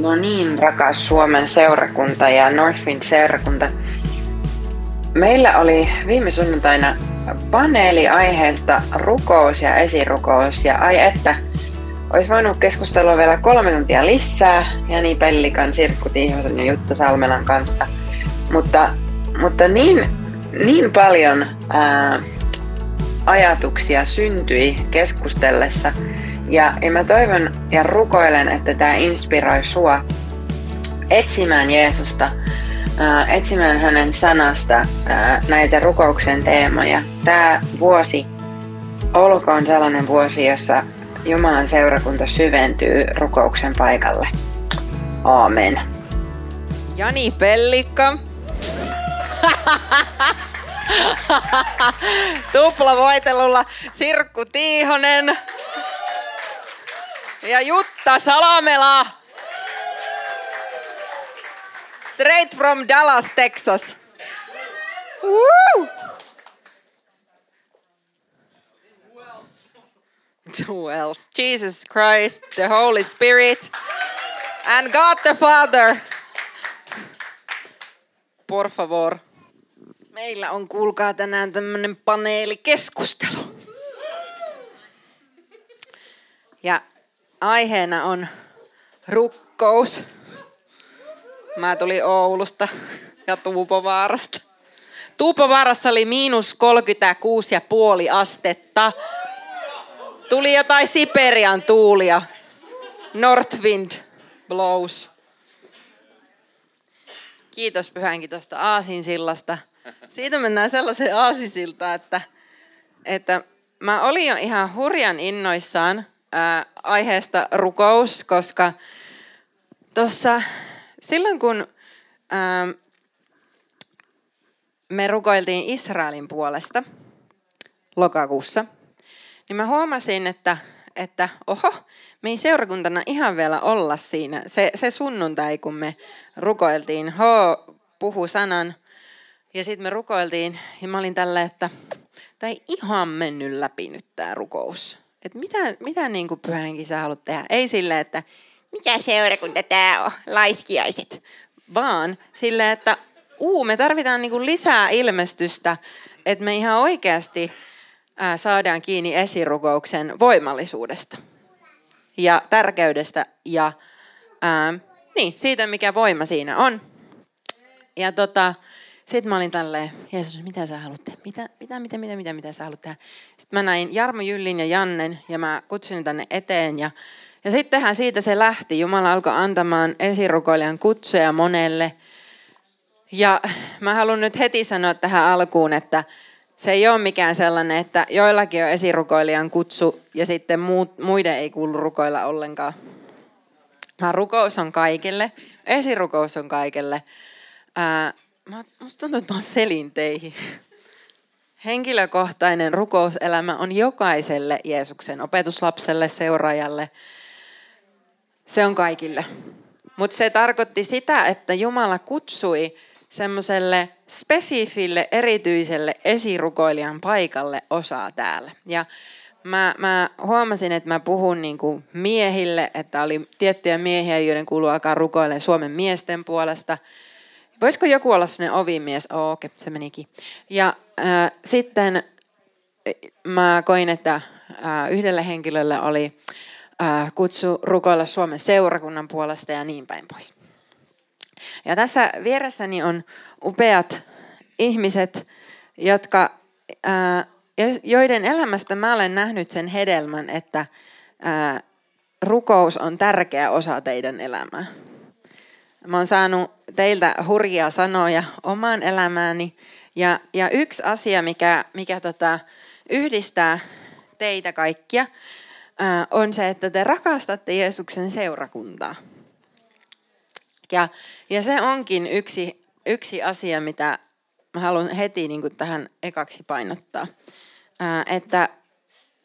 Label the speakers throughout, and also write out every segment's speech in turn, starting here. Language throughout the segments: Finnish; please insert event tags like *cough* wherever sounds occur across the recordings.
Speaker 1: No niin, rakas Suomen seurakunta ja Northwind seurakunta. Meillä oli viime sunnuntaina paneeli aiheesta rukous ja esirukous. Ja ai että, olisi voinut keskustella vielä kolme tuntia lisää Jani Pellikan, Sirkku Tiihosen ja Jutta Salmelan kanssa. Mutta, mutta niin, niin paljon ää, ajatuksia syntyi keskustellessa. Ja, ja mä toivon ja rukoilen, että tämä inspiroi sua etsimään Jeesusta, äh, etsimään hänen sanasta äh, näitä rukouksen teemoja. Tämä vuosi olkoon sellainen vuosi, jossa Jumalan seurakunta syventyy rukouksen paikalle. Aamen.
Speaker 2: Jani Pellikka. *laughs* Tupla voitelulla Sirkku Tiihonen. Ja Jutta Salamela. Straight from Dallas, Texas. Woo! Who else? Jesus Christ, the Holy Spirit, and God the Father. Por favor. Meillä on, kuulkaa tänään tämmönen paneelikeskustelu. Ja aiheena on rukkous. Mä tulin Oulusta ja Tuupovaarasta. Tuupovaarassa oli miinus 36,5 astetta. Tuli jotain Siperian tuulia. Northwind blows. Kiitos Pyhänkin tuosta aasinsillasta. Siitä mennään sellaiseen aasinsiltaan, että, että mä olin jo ihan hurjan innoissaan aiheesta rukous, koska tuossa silloin kun me rukoiltiin Israelin puolesta lokakuussa, niin mä huomasin, että, että oho, me ei seurakuntana ihan vielä olla siinä. Se, se sunnuntai, kun me rukoiltiin, ho, puhu sanan, ja sitten me rukoiltiin, ja mä olin tällä, että tämä ei ihan mennyt läpi nyt tämä rukous. Että mitä, mitä niin kuin pyhänkin sä haluat tehdä? Ei sille, että mikä seurakunta tämä on, laiskiaiset, vaan sille, että uu, me tarvitaan niin kuin lisää ilmestystä, että me ihan oikeasti ää, saadaan kiinni esirukouksen voimallisuudesta ja tärkeydestä ja ää, niin, siitä, mikä voima siinä on. Ja tota, sitten mä olin tälleen, Jeesus, mitä sä haluat tehdä? Mitä, mitä, mitä, mitä, mitä, mitä sä haluat tehdä? Sitten mä näin Jarmo Jyllin ja Jannen ja mä kutsuin tänne eteen ja, ja sittenhän siitä se lähti. Jumala alkoi antamaan esirukoilijan kutsuja monelle. Ja mä haluan nyt heti sanoa tähän alkuun, että se ei ole mikään sellainen, että joillakin on esirukoilijan kutsu ja sitten muut, muiden ei kuulu rukoilla ollenkaan. Vaan rukous on kaikille, esirukous on kaikille. Ää, mä, musta tuntuu, että mä selin teihin. Henkilökohtainen rukouselämä on jokaiselle Jeesuksen opetuslapselle, seuraajalle. Se on kaikille. Mutta se tarkoitti sitä, että Jumala kutsui semmoiselle spesifille, erityiselle esirukoilijan paikalle osaa täällä. Ja mä, mä huomasin, että mä puhun niin kuin miehille, että oli tiettyjä miehiä, joiden kuuluu alkaa rukoilla Suomen miesten puolesta – Voisiko joku olla sellainen ovimies? Oh, okei, okay, se menikin. Ja äh, sitten mä koin, että äh, yhdelle henkilölle oli äh, kutsu rukoilla Suomen seurakunnan puolesta ja niin päin pois. Ja tässä vieressäni on upeat ihmiset, jotka, äh, joiden elämästä mä olen nähnyt sen hedelmän, että äh, rukous on tärkeä osa teidän elämää. Mä oon saanut teiltä hurjia sanoja omaan elämääni. Ja, ja yksi asia, mikä, mikä tota, yhdistää teitä kaikkia, ää, on se, että te rakastatte Jeesuksen seurakuntaa. Ja, ja se onkin yksi, yksi asia, mitä mä haluan heti niin kuin tähän ekaksi painottaa. Ää, että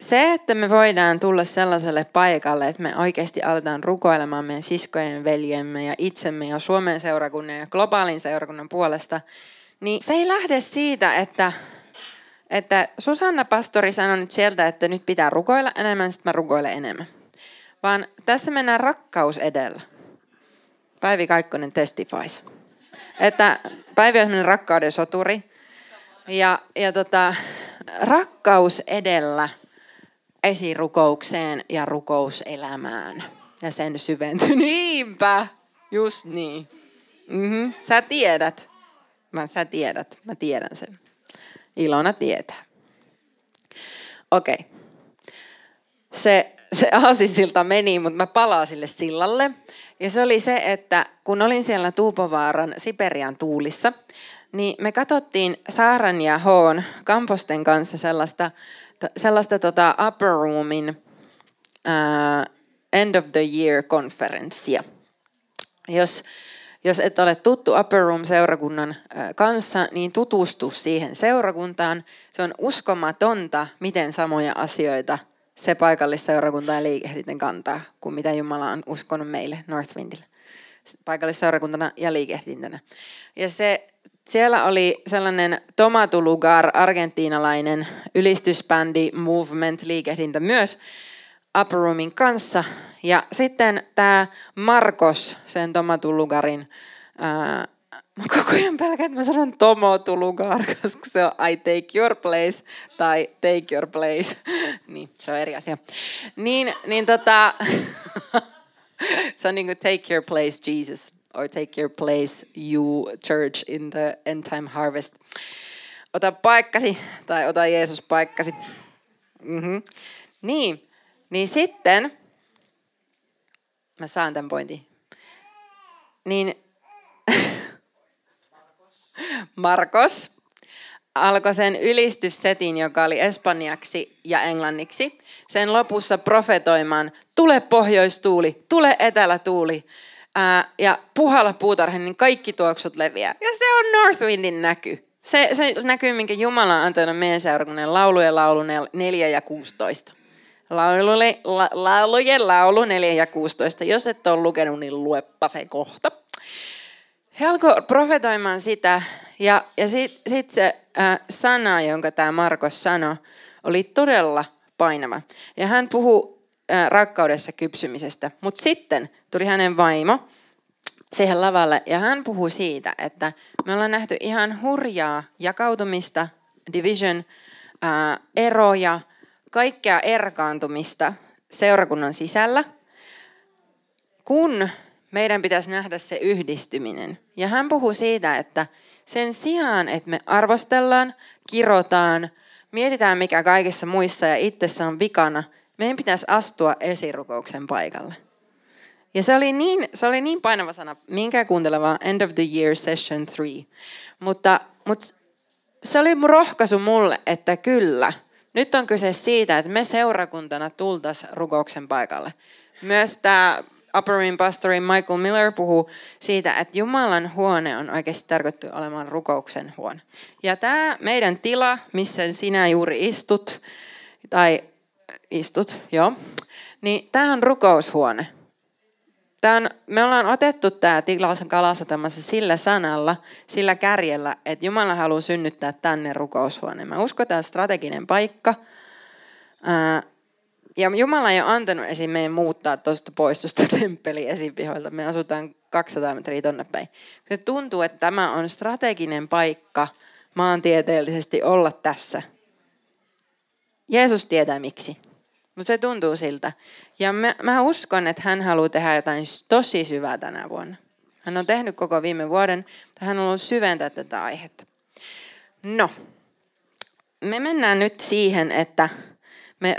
Speaker 2: se, että me voidaan tulla sellaiselle paikalle, että me oikeasti aletaan rukoilemaan meidän siskojen, veljemme ja itsemme ja Suomen seurakunnan ja globaalin seurakunnan puolesta, niin se ei lähde siitä, että, että Susanna pastori sanoi nyt sieltä, että nyt pitää rukoilla enemmän, sitten mä rukoilen enemmän. Vaan tässä mennään rakkaus edellä. Päivi Kaikkonen testifies. Että Päivi on rakkauden soturi. Ja, ja tota, rakkaus edellä esirukoukseen ja rukouselämään. Ja sen syventy. *laughs* Niinpä! Just niin. Mm-hmm. Sä tiedät. Mä, sä tiedät. Mä tiedän sen. Ilona tietää. Okei. Se, se aasisilta meni, mutta mä palaan sille sillalle. Ja se oli se, että kun olin siellä Tuupovaaran Siperian tuulissa, niin me katsottiin Saaran ja Hoon kamposten kanssa sellaista, sellaista tota Upper Roomin uh, End of the Year-konferenssia. Jos, jos et ole tuttu Upper Room-seurakunnan kanssa, niin tutustu siihen seurakuntaan. Se on uskomatonta, miten samoja asioita se paikallisseurakunta ja liikehdinten kantaa, kuin mitä Jumala on uskonut meille Northwindille. Paikallisseurakuntana ja liikehdintänä. Ja se, siellä oli sellainen Tomatulugar, argentiinalainen ylistysbändi, movement, liikehdintä myös, Upper Roomin kanssa. Ja sitten tämä Marcos, sen Tomatulugarin, ää, mä koko ajan pelkään, että mä sanon Tomo *laughs* koska se on I take your place tai take your place. *laughs* niin, se on eri asia. Niin, niin tota, *laughs* se on niin kuin take your place Jesus or take your place you church in the end time harvest. Ota paikkasi tai ota Jeesus paikkasi. Mm-hmm. Niin, niin sitten, mä saan tämän pointin, niin *laughs* Markos alkoi sen ylistyssetin, joka oli espanjaksi ja englanniksi, sen lopussa profetoimaan, tule pohjoistuuli, tule etelätuuli, ää, ja puhalla puutarhan, niin kaikki tuoksut leviää. Ja se on Northwindin näky. Se, se näkyy, minkä Jumala on antanut meidän seurakunnan laulujen laulu 4 ja 16. Laulujen, la, laulujen laulu 4 ja 16. Jos et ole lukenut, niin luepa se kohta. He alkoi profetoimaan sitä, ja, ja sitten sit se äh, sana, jonka tämä Markos sanoi, oli todella painava. Ja hän puhuu äh, rakkaudessa kypsymisestä. Mutta sitten tuli hänen vaimo siihen lavalle, ja hän puhuu siitä, että me ollaan nähty ihan hurjaa jakautumista, division, äh, eroja, kaikkea erkaantumista seurakunnan sisällä, kun meidän pitäisi nähdä se yhdistyminen. Ja hän puhuu siitä, että sen sijaan, että me arvostellaan, kirotaan, mietitään mikä kaikissa muissa ja itsessä on vikana, meidän pitäisi astua esirukouksen paikalle. Ja se oli niin, se oli niin painava sana, minkä kuunteleva End of the Year Session 3. Mutta, mutta se oli rohkaisu mulle, että kyllä, nyt on kyse siitä, että me seurakuntana tultaisiin rukouksen paikalle. Myös tämä Upperin pastori Michael Miller puhuu siitä, että Jumalan huone on oikeasti tarkoitettu olemaan rukouksen huone. Ja tämä meidän tila, missä sinä juuri istut, tai istut, joo, niin tämä on rukoushuone. Tämä on, me ollaan otettu tämä tilasen kalasatamassa sillä sanalla, sillä kärjellä, että Jumala haluaa synnyttää tänne rukoushuoneen. Mä uskon, tämä on strateginen paikka. Ää, ja Jumala ei ole antanut esim. meidän muuttaa tuosta pois tuosta *laughs* temppeli esipihoilta. Me asutaan 200 metriä tonne päin. Se tuntuu, että tämä on strateginen paikka maantieteellisesti olla tässä. Jeesus tietää miksi. Mutta se tuntuu siltä. Ja mä, mä uskon, että hän haluaa tehdä jotain tosi syvää tänä vuonna. Hän on tehnyt koko viime vuoden, mutta hän haluaa syventää tätä aihetta. No, me mennään nyt siihen, että me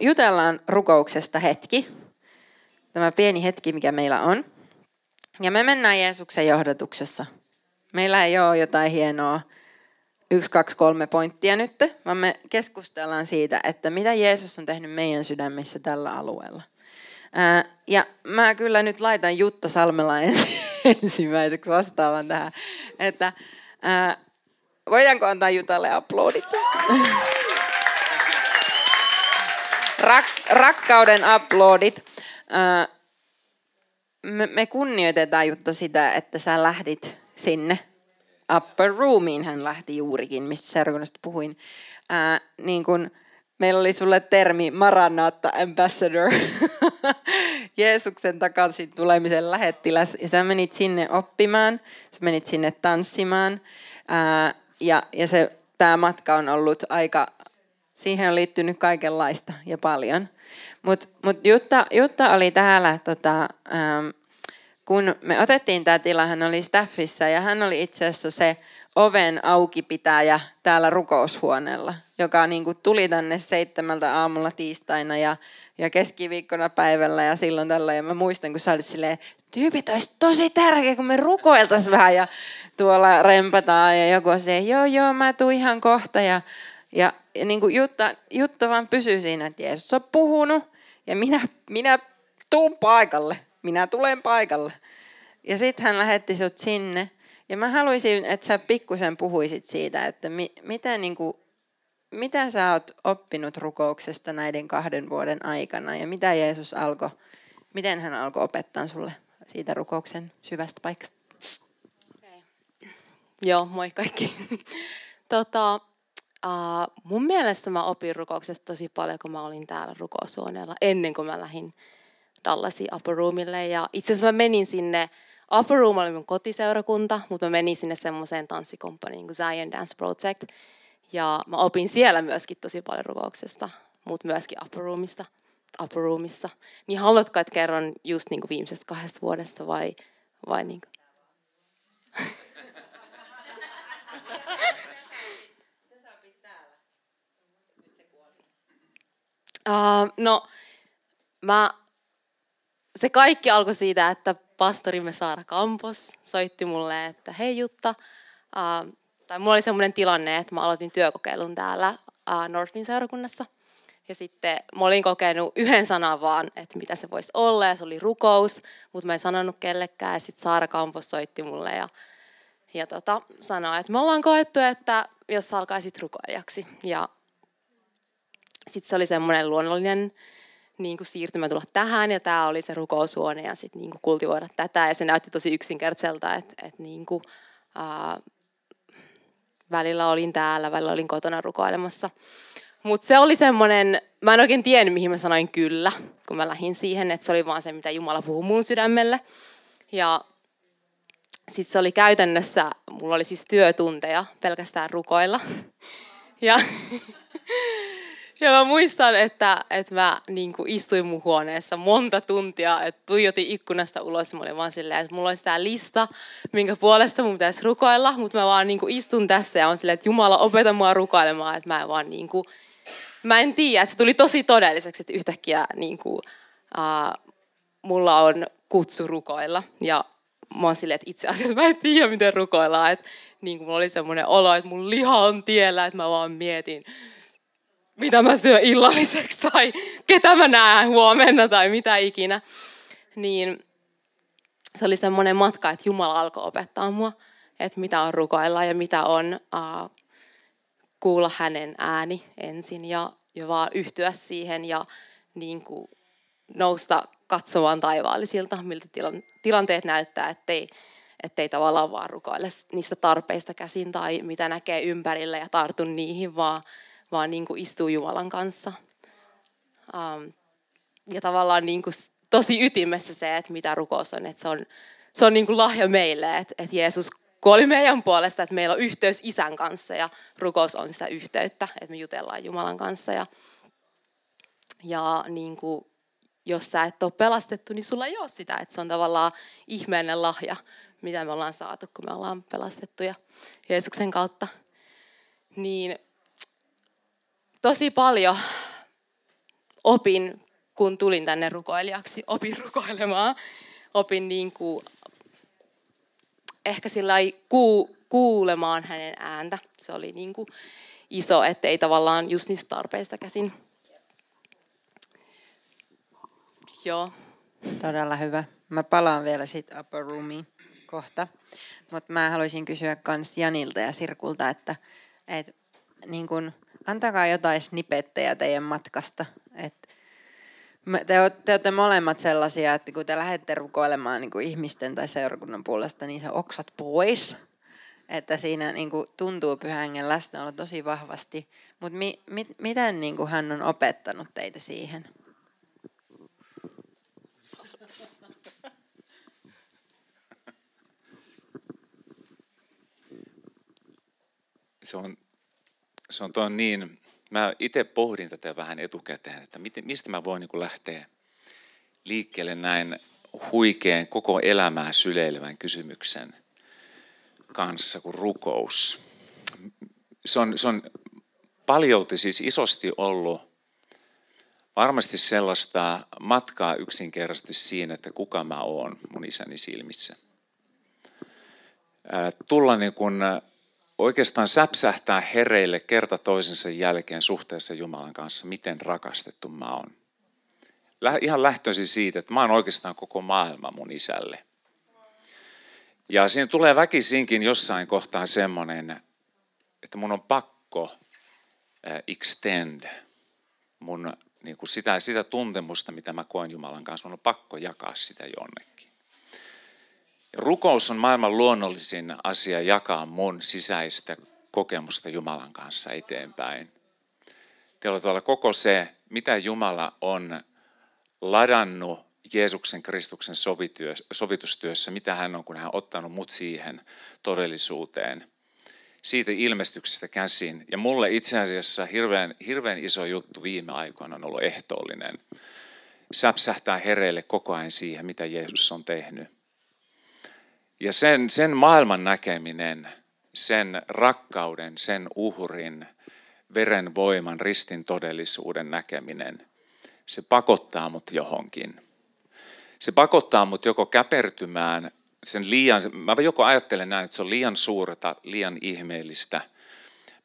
Speaker 2: jutellaan rukouksesta hetki. Tämä pieni hetki, mikä meillä on. Ja me mennään Jeesuksen johdatuksessa. Meillä ei ole jotain hienoa yksi, kaksi, kolme pointtia nyt, vaan me keskustellaan siitä, että mitä Jeesus on tehnyt meidän sydämissä tällä alueella. Ää, ja mä kyllä nyt laitan Jutta Salmela *laughs* ensimmäiseksi vastaavan tähän, että ää, voidaanko antaa Jutalle aplodit? Rak- rakkauden aplodit. Me, me kunnioitetaan Jutta sitä, että sä lähdit sinne upper roomiin hän lähti juurikin, mistä seurakunnasta puhuin. Ää, niin kun meillä oli sulle termi Maranata Ambassador. *laughs* Jeesuksen takaisin tulemisen lähettiläs. Ja sä menit sinne oppimaan, sä menit sinne tanssimaan. Ää, ja ja se, tämä matka on ollut aika, siihen on liittynyt kaikenlaista ja paljon. Mutta mut Jutta, Jutta oli täällä, tota, ähm, kun me otettiin tämä tila, hän oli staffissa ja hän oli itse asiassa se oven aukipitäjä täällä rukoushuoneella, joka niin kuin tuli tänne seitsemältä aamulla tiistaina ja, ja keskiviikkona päivällä ja silloin tällä. Ja mä muistan, kun sä olit silleen, tyypit olisi tosi tärkeä, kun me rukoiltaisiin vähän ja tuolla rempataan ja joku se, joo joo, mä tuun ihan kohta ja, ja, ja niin kuin Jutta, Jutta vaan pysyy siinä, että Jeesus on puhunut ja minä, minä tuun paikalle, minä tulen paikalle. Ja sitten hän lähetti sut sinne ja mä haluaisin, että sä pikkusen puhuisit siitä, että mi, mitä, niin kuin, mitä sä oot oppinut rukouksesta näiden kahden vuoden aikana ja mitä Jeesus alkoi, miten hän alkoi opettaa sulle siitä rukouksen syvästä paikasta? Okay.
Speaker 3: Joo, moi kaikki. *laughs* tota, uh, mun mielestä mä opin rukouksesta tosi paljon, kun mä olin täällä rukoushuoneella ennen kuin mä lähdin Dallasin Upper Roomille. Ja itse asiassa mä menin sinne Upper Room oli mun kotiseurakunta, mutta mä menin sinne semmoiseen tanssikomppaniin kuin Zion Dance Project. Ja mä opin siellä myöskin tosi paljon rukouksesta, mutta myöskin Upper Roomista, Upper Roomissa. Niin haluatko, että kerron just niin kuin viimeisestä kahdesta vuodesta vai, vai niin kuin? Uh, *laughs* no, mä, se kaikki alkoi siitä, että pastorimme Saara Kampos soitti mulle, että hei Jutta, uh, tai mulla oli semmoinen tilanne, että mä aloitin työkokeilun täällä uh, Northin seurakunnassa. Ja sitten mä olin kokenut yhden sanan vaan, että mitä se voisi olla, ja se oli rukous, mutta mä en sanonut kellekään. Ja sitten Saara Kampos soitti mulle ja, ja tota, sanoi, että me ollaan koettu, että jos alkaisit rukoilijaksi. Ja sitten se oli semmoinen luonnollinen niin kuin siirtymä tulla tähän ja tämä oli se rukoushuone ja sitten niin kuin kultivoida tätä ja se näytti tosi yksinkertaiselta, että, että niin kuin, ää, välillä olin täällä, välillä olin kotona rukoilemassa. Mutta se oli semmoinen, mä en oikein tiennyt mihin mä sanoin kyllä, kun mä lähdin siihen, että se oli vaan se, mitä Jumala puhuu mun sydämelle. Ja sitten se oli käytännössä, mulla oli siis työtunteja pelkästään rukoilla. Ja *laughs* ja mä muistan, että, että mä niin istuin mun huoneessa monta tuntia, että tuijotin ikkunasta ulos. Mä olin vaan silleen, että mulla olisi tää lista, minkä puolesta mun pitäisi rukoilla, mutta mä vaan niin istun tässä ja on silleen, että Jumala opeta mua rukoilemaan, että mä en vaan niin kuin, mä en tiedä, että se tuli tosi todelliseksi, että yhtäkkiä niin kuin, uh, mulla on kutsu rukoilla ja mä oon silleen, että itse asiassa mä en tiedä, miten rukoillaan. Että niin kuin mulla oli semmoinen olo, että mun liha on tiellä, että mä vaan mietin, mitä mä syön illalliseksi tai ketä mä näen huomenna tai mitä ikinä. Niin se oli semmoinen matka, että Jumala alkoi opettaa mua, että mitä on rukoilla ja mitä on uh, kuulla hänen ääni ensin ja, ja vaan yhtyä siihen ja niin kuin nousta katsomaan taivaallisilta, miltä tilanteet näyttää, ettei, ettei tavallaan vaan rukoile niistä tarpeista käsin tai mitä näkee ympärillä ja tartu niihin, vaan vaan niin kuin istuu Jumalan kanssa. Um, ja tavallaan niin kuin tosi ytimessä se, että mitä rukous on, että se on, se on niin kuin lahja meille, että, että Jeesus kuoli meidän puolesta, että meillä on yhteys isän kanssa ja rukous on sitä yhteyttä, että me jutellaan Jumalan kanssa. Ja, ja niin kuin, jos sä et ole pelastettu, niin sulla ei ole sitä, että se on tavallaan ihmeellinen lahja, mitä me ollaan saatu, kun me ollaan pelastettuja Jeesuksen kautta. Niin tosi paljon opin, kun tulin tänne rukoilijaksi. Opin rukoilemaan. Opin niin kuin, ehkä sillä ku, kuulemaan hänen ääntä. Se oli niin kuin iso, ettei tavallaan just niistä tarpeista käsin. Joo.
Speaker 2: Todella hyvä. Mä palaan vielä siitä upper roomiin kohta. Mutta mä haluaisin kysyä kans Janilta ja Sirkulta, että et, niin kun, antakaa jotain snipettejä teidän matkasta. Et te, te olette molemmat sellaisia, että kun te lähdette rukoilemaan niin kuin ihmisten tai seurakunnan puolesta, niin se oksat pois. Että siinä niin kuin, tuntuu pyhängen läsnäolo tosi vahvasti. Mutta mi, mi, miten niin kuin, hän on opettanut teitä siihen?
Speaker 4: se on se on, on niin, mä itse pohdin tätä vähän etukäteen, että miten, mistä mä voin niin lähteä liikkeelle näin huikean koko elämää syleilevän kysymyksen kanssa kuin rukous. Se on, se on paljolti siis isosti ollut varmasti sellaista matkaa yksinkertaisesti siinä, että kuka mä oon mun isäni silmissä. Tulla niin kuin oikeastaan säpsähtää hereille kerta toisensa jälkeen suhteessa Jumalan kanssa, miten rakastettu mä oon. Ihan lähtöisin siitä, että mä oon oikeastaan koko maailma mun isälle. Ja siinä tulee väkisinkin jossain kohtaa semmoinen, että mun on pakko extend mun niin kuin sitä, sitä tuntemusta, mitä mä koen Jumalan kanssa. Mun on pakko jakaa sitä jonnekin. Rukous on maailman luonnollisin asia jakaa mun sisäistä kokemusta Jumalan kanssa eteenpäin. Teillä on koko se, mitä Jumala on ladannut Jeesuksen Kristuksen sovitustyössä, mitä hän on, kun hän on ottanut mut siihen todellisuuteen – siitä ilmestyksestä käsin. Ja mulle itse asiassa hirveän, hirveän iso juttu viime aikoina on ollut ehtoollinen. Säpsähtää hereille koko ajan siihen, mitä Jeesus on tehnyt. Ja sen, sen maailman näkeminen, sen rakkauden, sen uhrin, veren voiman, ristin todellisuuden näkeminen, se pakottaa mut johonkin. Se pakottaa mut joko käpertymään sen liian, mä joko ajattelen näin, että se on liian suurta, liian ihmeellistä.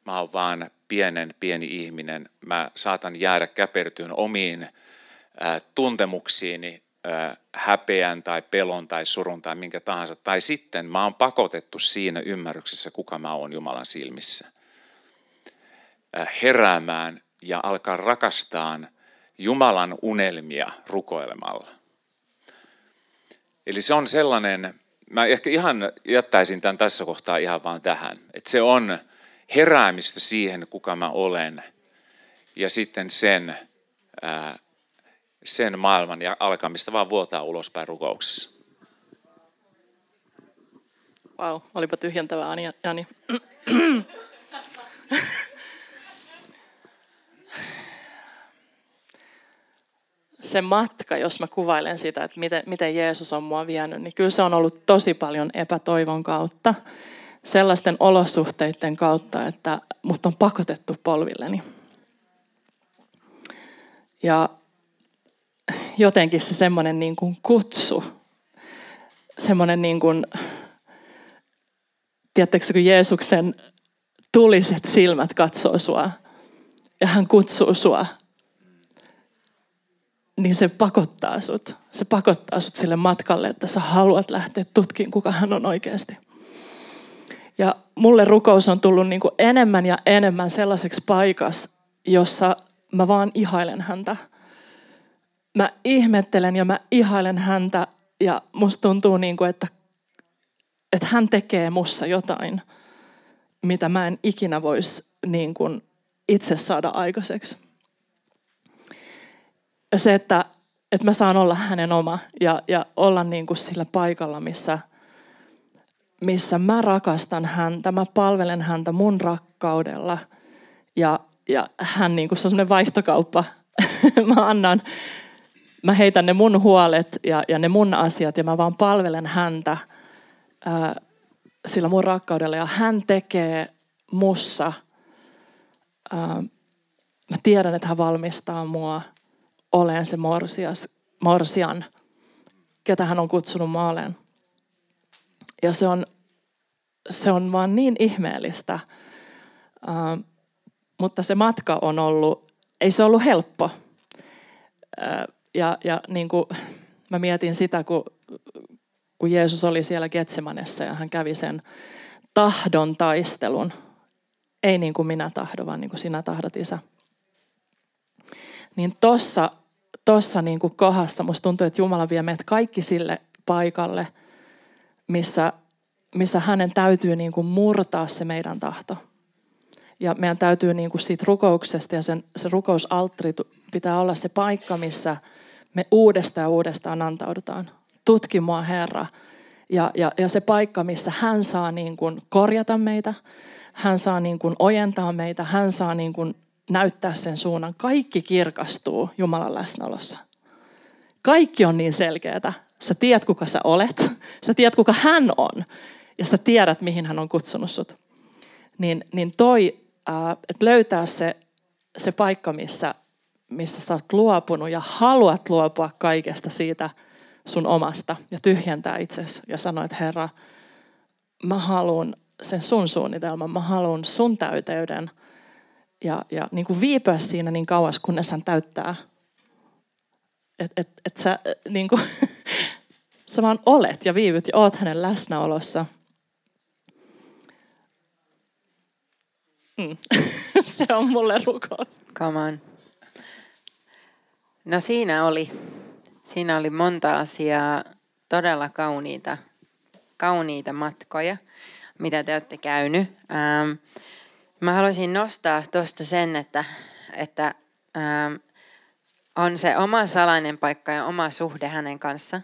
Speaker 4: Mä oon vaan pienen pieni ihminen. Mä saatan jäädä käpertyyn omiin äh, tuntemuksiini, häpeän tai pelon tai surun tai minkä tahansa. Tai sitten mä oon pakotettu siinä ymmärryksessä, kuka mä oon Jumalan silmissä. Heräämään ja alkaa rakastaa Jumalan unelmia rukoilemalla. Eli se on sellainen, mä ehkä ihan jättäisin tämän tässä kohtaa ihan vaan tähän. Että se on heräämistä siihen, kuka mä olen. Ja sitten sen, ää, sen maailman ja alkamista vaan vuotaa ulospäin rukouksessa.
Speaker 5: Vau, wow, olipa tyhjentävää, Jani. se matka, jos mä kuvailen sitä, että miten, miten Jeesus on mua vienyt, niin kyllä se on ollut tosi paljon epätoivon kautta. Sellaisten olosuhteiden kautta, että mut on pakotettu polvilleni. Ja jotenkin se semmoinen niin kuin kutsu, semmoinen niin kuin, tiedättekö, kun Jeesuksen tuliset silmät katsoo sua ja hän kutsuu sua niin se pakottaa sut. Se pakottaa sut sille matkalle, että sä haluat lähteä tutkimaan, kuka hän on oikeasti. Ja mulle rukous on tullut niin kuin enemmän ja enemmän sellaiseksi paikas, jossa mä vaan ihailen häntä. Mä ihmettelen ja mä ihailen häntä ja musta tuntuu, niin kuin, että, että hän tekee mussa jotain, mitä mä en ikinä voisi niin kuin itse saada aikaiseksi se, että, että mä saan olla hänen oma ja, ja olla niin kuin sillä paikalla, missä, missä mä rakastan häntä, mä palvelen häntä mun rakkaudella ja, ja hän niin kuin se on semmoinen vaihtokauppa. *laughs* mä annan, mä heitän ne mun huolet ja, ja ne mun asiat ja mä vaan palvelen häntä ää, sillä mun rakkaudella ja hän tekee mussa. Ää, mä tiedän, että hän valmistaa mua – olen se morsias, morsian, ketä hän on kutsunut maaleen. Ja se on, se on vaan niin ihmeellistä. Uh, mutta se matka on ollut, ei se ollut helppo. Uh, ja, ja niin kuin mä mietin sitä, kun, kun Jeesus oli siellä Getsemanessa ja hän kävi sen tahdon taistelun. Ei niin kuin minä tahdon, vaan niin kuin sinä tahdot, Isä niin tuossa tossa niin kuin kohdassa musta tuntuu, että Jumala vie meidät kaikki sille paikalle, missä, missä hänen täytyy niin kuin murtaa se meidän tahto. Ja meidän täytyy niin kuin siitä rukouksesta ja sen, se rukousaltteri pitää olla se paikka, missä me uudestaan ja uudestaan antaudutaan. Tutki Herra. Ja, ja, ja se paikka, missä hän saa niin kuin korjata meitä, hän saa niin kuin ojentaa meitä, hän saa niin kuin näyttää sen suunnan. Kaikki kirkastuu Jumalan läsnäolossa. Kaikki on niin selkeää. Sä tiedät, kuka sä olet. Sä tiedät, kuka hän on. Ja sä tiedät, mihin hän on kutsunut sut. Niin, niin toi, että löytää se, se paikka, missä, missä sä oot luopunut ja haluat luopua kaikesta siitä sun omasta ja tyhjentää itsesi ja sanoa, että Herra, mä haluan sen sun suunnitelman, mä haluan sun täyteyden ja, ja niin kuin viipyä siinä niin kauas, kunnes hän täyttää. Että et, et sä, niin kuin, *laughs* sä vaan olet ja viivyt ja oot hänen läsnäolossa. Mm. *laughs* Se on mulle rukous.
Speaker 2: Come on. No siinä oli. Siinä oli monta asiaa, todella kauniita, kauniita matkoja, mitä te olette käynyt. Ähm, mä haluaisin nostaa tuosta sen, että, että ähm, on se oma salainen paikka ja oma suhde hänen kanssa,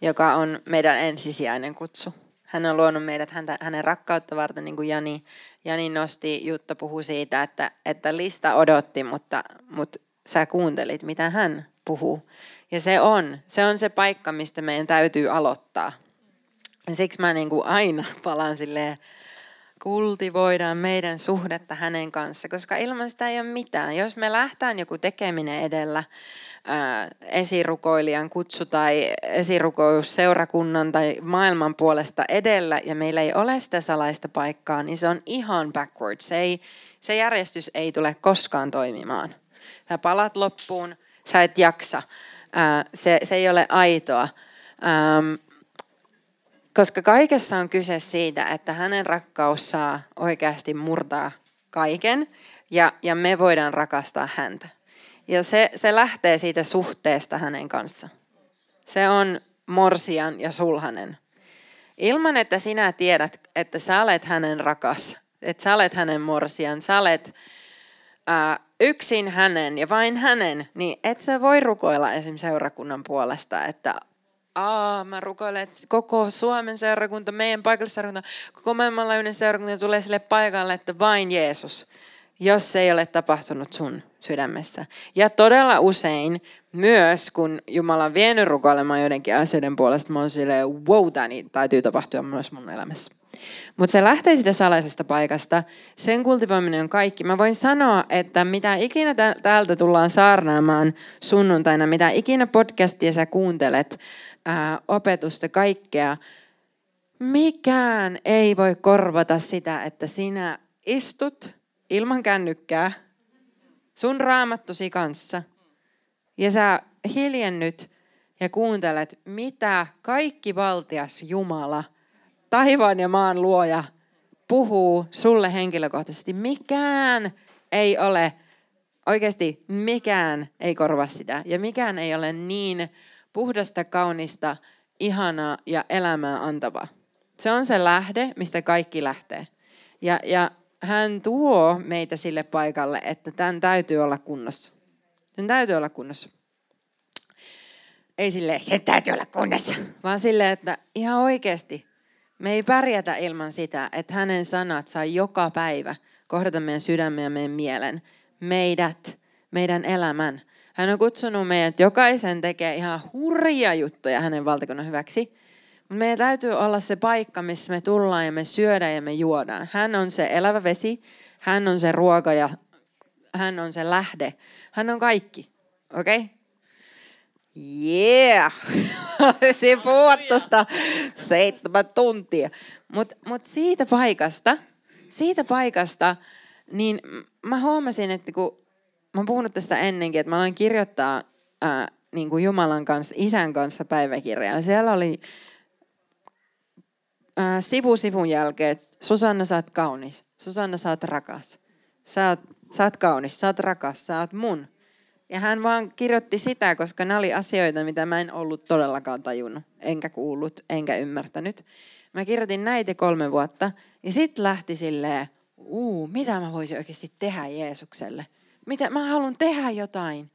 Speaker 2: joka on meidän ensisijainen kutsu. Hän on luonut meidät häntä, hänen rakkautta varten, niin kuin Jani, Jani nosti, Jutta puhui siitä, että, että lista odotti, mutta, mutta sä kuuntelit, mitä hän puhuu. Ja se on, se on se paikka, mistä meidän täytyy aloittaa. Ja siksi mä niin kuin aina palaan silleen, kultivoidaan meidän suhdetta hänen kanssa, koska ilman sitä ei ole mitään. Jos me lähtään joku tekeminen edellä, ää, esirukoilijan kutsu tai esirukous seurakunnan tai maailman puolesta edellä ja meillä ei ole sitä salaista paikkaa, niin se on ihan backwards. Se, ei, se järjestys ei tule koskaan toimimaan. Sä palat loppuun, sä et jaksa. Ää, se, se ei ole aitoa. Ähm, koska kaikessa on kyse siitä, että hänen rakkaus saa oikeasti murtaa kaiken ja, ja me voidaan rakastaa häntä. Ja se, se lähtee siitä suhteesta hänen kanssa. Se on morsian ja sulhanen. Ilman, että sinä tiedät, että sä olet hänen rakas, että sä olet hänen morsian, sä olet ää, yksin hänen ja vain hänen, niin et sä voi rukoilla esimerkiksi seurakunnan puolesta, että Aa, mä rukoilen, että koko Suomen seurakunta, meidän paikallisseurakunta, koko maailmanlaajuinen seurakunta tulee sille paikalle, että vain Jeesus, jos se ei ole tapahtunut sun sydämessä. Ja todella usein myös, kun Jumala on vienyt rukoilemaan joidenkin asioiden puolesta, mä oon silleen, wow, tämä niin täytyy tapahtua myös mun elämässä. Mutta se lähtee siitä salaisesta paikasta. Sen kultivoiminen on kaikki. Mä voin sanoa, että mitä ikinä täältä tullaan saarnaamaan sunnuntaina, mitä ikinä podcastia sä kuuntelet, ää, opetusta, kaikkea, mikään ei voi korvata sitä, että sinä istut ilman kännykkää sun raamattusi kanssa ja sä hiljennyt ja kuuntelet, mitä kaikki valtias Jumala, taivaan ja maan luoja, puhuu sulle henkilökohtaisesti. Mikään ei ole, oikeasti mikään ei korva sitä. Ja mikään ei ole niin puhdasta, kaunista, ihanaa ja elämää antavaa. Se on se lähde, mistä kaikki lähtee. Ja, ja hän tuo meitä sille paikalle, että tämän täytyy olla kunnossa. Sen täytyy olla kunnossa. Ei sille, sen täytyy olla kunnossa, vaan sille, että ihan oikeasti me ei pärjätä ilman sitä, että hänen sanat saa joka päivä kohdata meidän sydämen ja meidän mielen, meidät, meidän elämän. Hän on kutsunut meidät jokaisen tekee ihan hurja juttuja hänen valtakunnan hyväksi. Meidän täytyy olla se paikka, missä me tullaan ja me syödään ja me juodaan. Hän on se elävä vesi, hän on se ruoka ja hän on se lähde. Hän on kaikki. Okei? Okay? Yeah! se puhua tuosta seitsemän tuntia. Mutta mut siitä paikasta, siitä paikasta, niin mä huomasin, että kun mä oon puhunut tästä ennenkin, että mä aloin kirjoittaa ää, niin kuin Jumalan kanssa, isän kanssa päiväkirjaa. Siellä oli ää, sivu sivun jälkeen, että Susanna, sä oot kaunis. Susanna, sä oot rakas. Sä oot, sä oot kaunis, sä oot rakas, sä oot mun. Ja hän vaan kirjoitti sitä, koska ne oli asioita, mitä mä en ollut todellakaan tajunnut, enkä kuullut, enkä ymmärtänyt. Mä kirjoitin näitä kolme vuotta ja sitten lähti silleen, uu, mitä mä voisin oikeasti tehdä Jeesukselle mitä, mä haluan tehdä jotain.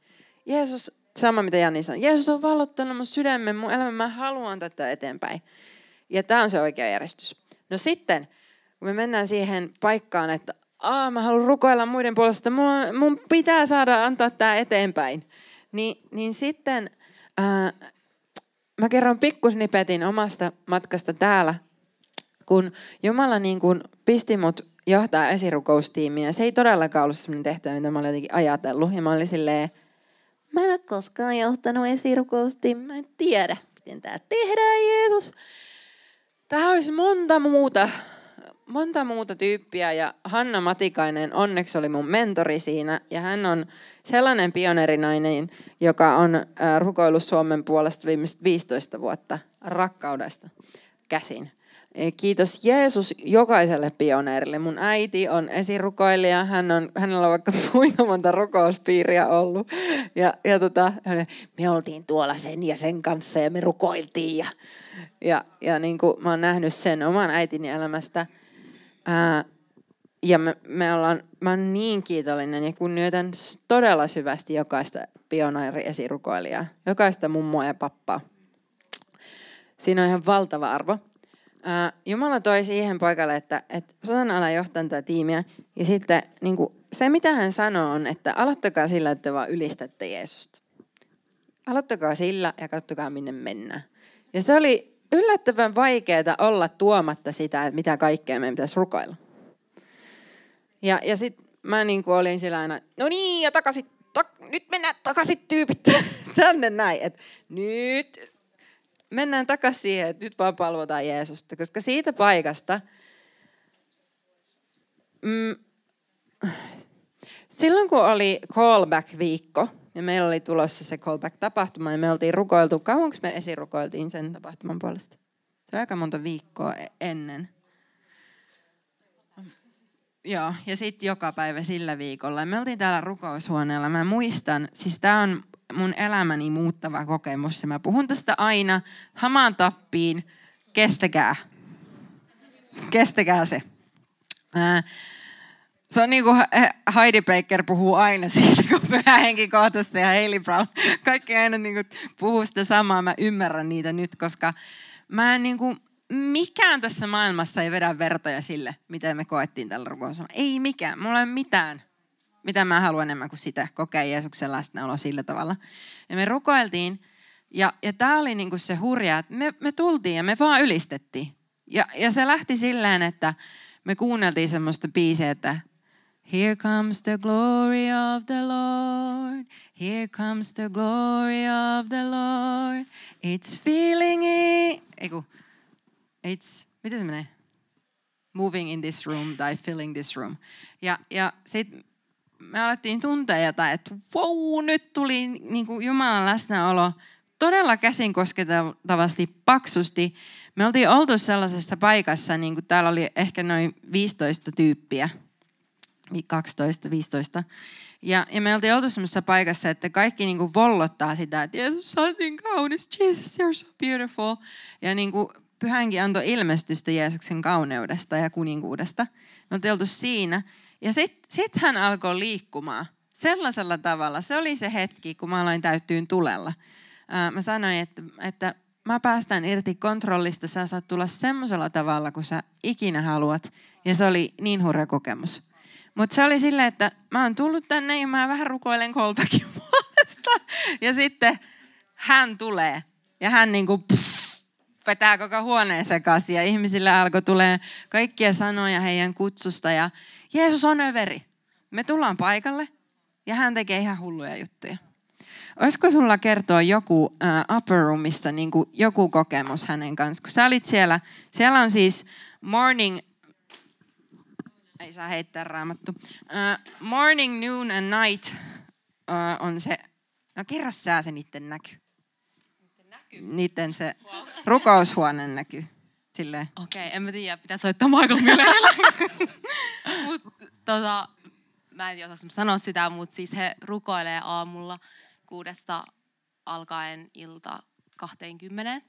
Speaker 2: Jeesus, sama mitä Jani sanoi, Jeesus on valottanut mun sydämen, mun elämän, mä haluan tätä eteenpäin. Ja tämä on se oikea järjestys. No sitten, kun me mennään siihen paikkaan, että Aa, mä haluan rukoilla muiden puolesta, mun, mun pitää saada antaa tämä eteenpäin. Ni, niin sitten ää, mä kerron pikkusnipetin omasta matkasta täällä, kun Jumala niin kun pisti mut johtaa esirukoustiimiä. Se ei todellakaan ollut sellainen tehtävä, mitä mä olin jotenkin ajatellut. Ja mä olin silleen, mä en ole koskaan johtanut esirukoustiimiä, mä en tiedä, miten tämä tehdään, Jeesus. Tähän olisi monta muuta, monta muuta tyyppiä ja Hanna Matikainen onneksi oli mun mentori siinä ja hän on sellainen pionerinainen, joka on rukoillut Suomen puolesta viimeiset 15 vuotta rakkaudesta käsin. Kiitos Jeesus jokaiselle pioneerille. Mun äiti on esirukoilija, hän on, hänellä on vaikka *laughs* kuinka monta rukouspiiriä ollut. Ja, ja tota, me oltiin tuolla sen ja sen kanssa ja me rukoiltiin. Ja, ja, ja niin kuin mä oon nähnyt sen oman äitini elämästä. Ää, ja me, me ollaan, mä oon niin kiitollinen ja kunnioitan todella syvästi jokaista pioneeri-esirukoilijaa. Jokaista mummoa ja pappaa. Siinä on ihan valtava arvo. Jumala toi siihen paikalle, että, että Susanna ala johtaa tätä tiimiä. Ja sitten niin kuin, se, mitä hän sanoo, on, että aloittakaa sillä, että vaan ylistätte Jeesusta. Aloittakaa sillä ja katsokaa, minne mennään. Ja se oli yllättävän vaikeaa olla tuomatta sitä, että mitä kaikkea meidän pitäisi rukoilla. Ja, ja sitten mä niin kuin olin sillä aina, no niin, ja takaisin, tak, nyt mennään takaisin tyypit *laughs* tänne näin. Et nyt mennään takaisin siihen, että nyt vaan palvotaan Jeesusta, koska siitä paikasta, mm, silloin kun oli callback-viikko, ja meillä oli tulossa se callback-tapahtuma, ja me oltiin rukoiltu, kauanko me esirukoiltiin sen tapahtuman puolesta? Se on aika monta viikkoa e- ennen. Joo, ja sitten joka päivä sillä viikolla. Me oltiin täällä rukoushuoneella. Mä muistan, siis tämä on mun elämäni muuttava kokemus. Ja mä puhun tästä aina hamaan tappiin. Kestäkää. Kestäkää se. Ää, se on niin kuin Heidi Baker puhuu aina siitä, kun pyhä henki kohtassa ja Hailey Brown. Kaikki aina niin kuin puhuu sitä samaa. Mä ymmärrän niitä nyt, koska mä en niin kuin, mikään tässä maailmassa ei vedä vertoja sille, mitä me koettiin tällä rukousalla. Ei mikään. Mulla ei ole mitään mitä mä haluan enemmän kuin sitä, kokea Jeesuksen läsnäolo sillä tavalla. Ja me rukoiltiin, ja, ja tämä oli niinku se hurja, että me, me tultiin ja me vaan ylistettiin. Ja, ja se lähti silleen, että me kuunneltiin semmoista biisiä, että Here comes the glory of the Lord. Here comes the glory of the Lord. It's feeling it. Eiku. It's, miten se menee? Moving in this room tai filling this room. Ja, ja sitten me alettiin tuntea jotain, että wow, nyt tuli niin kuin Jumalan läsnäolo todella käsin koskettavasti paksusti. Me oltiin oltu sellaisessa paikassa, niin kuin täällä oli ehkä noin 15 tyyppiä, 12-15. Ja, ja me oltiin oltu sellaisessa paikassa, että kaikki niin kuin vollottaa sitä, että Jeesus, sä oot niin kaunis, Jesus, you're so beautiful. Ja niin kuin pyhänkin antoi ilmestystä Jeesuksen kauneudesta ja kuninkuudesta. Me oltiin oltu siinä. Ja sitten sit hän alkoi liikkumaan sellaisella tavalla. Se oli se hetki, kun mä aloin täyttyyn tulella. Ää, mä sanoin, että, että mä päästän irti kontrollista, sä saat tulla semmoisella tavalla, kun sä ikinä haluat. Ja se oli niin hurja kokemus. Mutta se oli silleen, että mä oon tullut tänne ja mä vähän rukoilen koltakin *laughs* puolesta. Ja sitten hän tulee ja hän niinku pff, vetää koko huoneen sekaisin ja ihmisille alkoi tulee kaikkia sanoja heidän kutsusta ja Jeesus on överi. Me tullaan paikalle ja hän tekee ihan hulluja juttuja. Olisiko sulla kertoa joku uh, upper roomista niin joku kokemus hänen kanssa? Kun sä olit siellä, siellä on siis morning, ei saa heittää raamattu, uh, morning, noon and night uh, on se, no kerro sä se niiden näky. Niiden se wow. rukoushuoneen näky.
Speaker 3: Okei, okay, en mä tiedä, pitää soittaa Michael *laughs* Mut, tota, mä en tiedä sanoa sitä, mutta siis he rukoilee aamulla kuudesta alkaen ilta 20.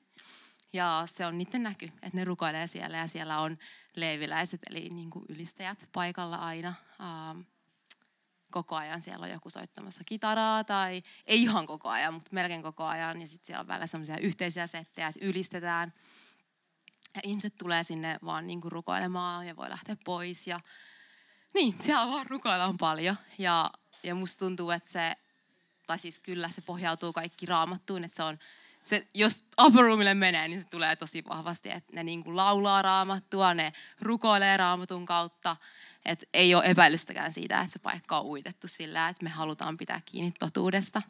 Speaker 3: Ja se on niiden näky, että ne rukoilee siellä ja siellä on leiviläiset, eli niin kuin ylistäjät paikalla aina. Ähm, koko ajan siellä on joku soittamassa kitaraa tai ei ihan koko ajan, mutta melkein koko ajan. Ja sitten siellä on välillä sellaisia yhteisiä settejä, että ylistetään – Ja ihmiset tulee sinne vaan niin kuin rukoilemaan ja voi lähteä pois. Ja niin, siellä vaan rukoillaan paljon. Ja, ja musta tuntuu, että se, tai siis kyllä se pohjautuu kaikki raamattuun, että se on, se, jos upper roomille menee, niin se tulee tosi vahvasti, että ne niin kuin laulaa raamattua, ne rukoilee raamatun kautta. Että ei ole epäilystäkään siitä, että se paikka on uitettu sillä, että me halutaan pitää kiinni totuudesta.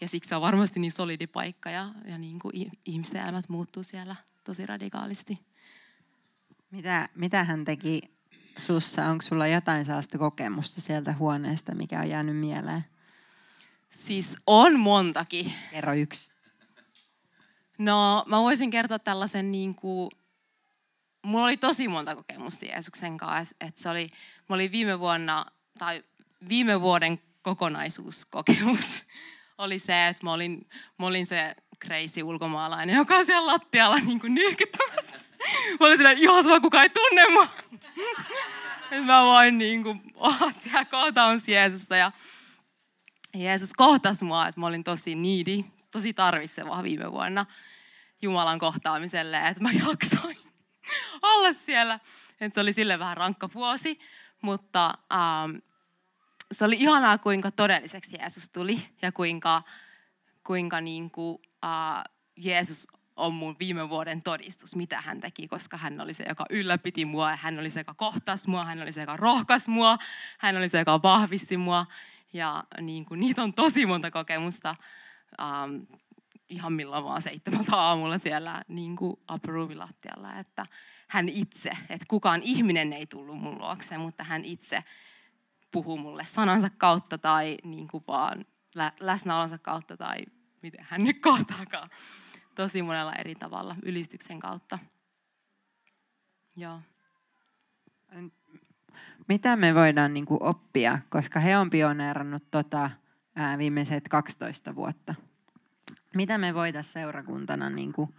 Speaker 3: Ja siksi se on varmasti niin solidi paikka ja, ja niin kuin ihmisten elämät muuttuu siellä tosi radikaalisti.
Speaker 1: Mitä, mitä hän teki sussa? Onko sulla jotain sellaista kokemusta sieltä huoneesta, mikä on jäänyt mieleen?
Speaker 3: Siis on montakin.
Speaker 1: Kerro yksi.
Speaker 3: No mä voisin kertoa tällaisen niin kuin, mulla oli tosi monta kokemusta Jeesuksen kanssa. Et se oli, mä olin viime vuonna, tai viime vuoden kokonaisuuskokemus *laughs* oli se, että mä olin, mä olin se crazy ulkomaalainen, joka on siellä lattialla niin kuin nyhkyttämässä. *laughs* Mä olin silleen, ihan sama, kuka ei tunne mua. *laughs* että mä voin niin kuin, olla siellä kohtaus Jeesusta. Ja Jeesus kohtasi mua, että mä olin tosi needy, tosi tarvitseva viime vuonna Jumalan kohtaamiselle, että mä jaksoin olla siellä. Että se oli sille vähän rankka vuosi, mutta ähm, se oli ihanaa, kuinka todelliseksi Jeesus tuli ja kuinka, kuinka niin kuin, uh, Jeesus on mun viime vuoden todistus, mitä hän teki, koska hän oli se, joka ylläpiti mua, ja hän oli se, joka kohtasi mua, hän oli se, joka rohkas mua, hän oli se, joka vahvisti mua. Ja niin kuin, niitä on tosi monta kokemusta. Um, ihan milloin vaan seitsemältä aamulla siellä niin kuin että hän itse, että kukaan ihminen ei tullut mun luokse, mutta hän itse puhuu mulle sanansa kautta tai niin kuin vaan lä- läsnäolonsa kautta tai miten hän nyt kohtaakaan. Tosi monella eri tavalla ylistyksen kautta. Joo.
Speaker 1: Mitä me voidaan niin kuin oppia, koska he on pioneerannut tota, ää, viimeiset 12 vuotta. Mitä me voitaisiin seurakuntana niin kuin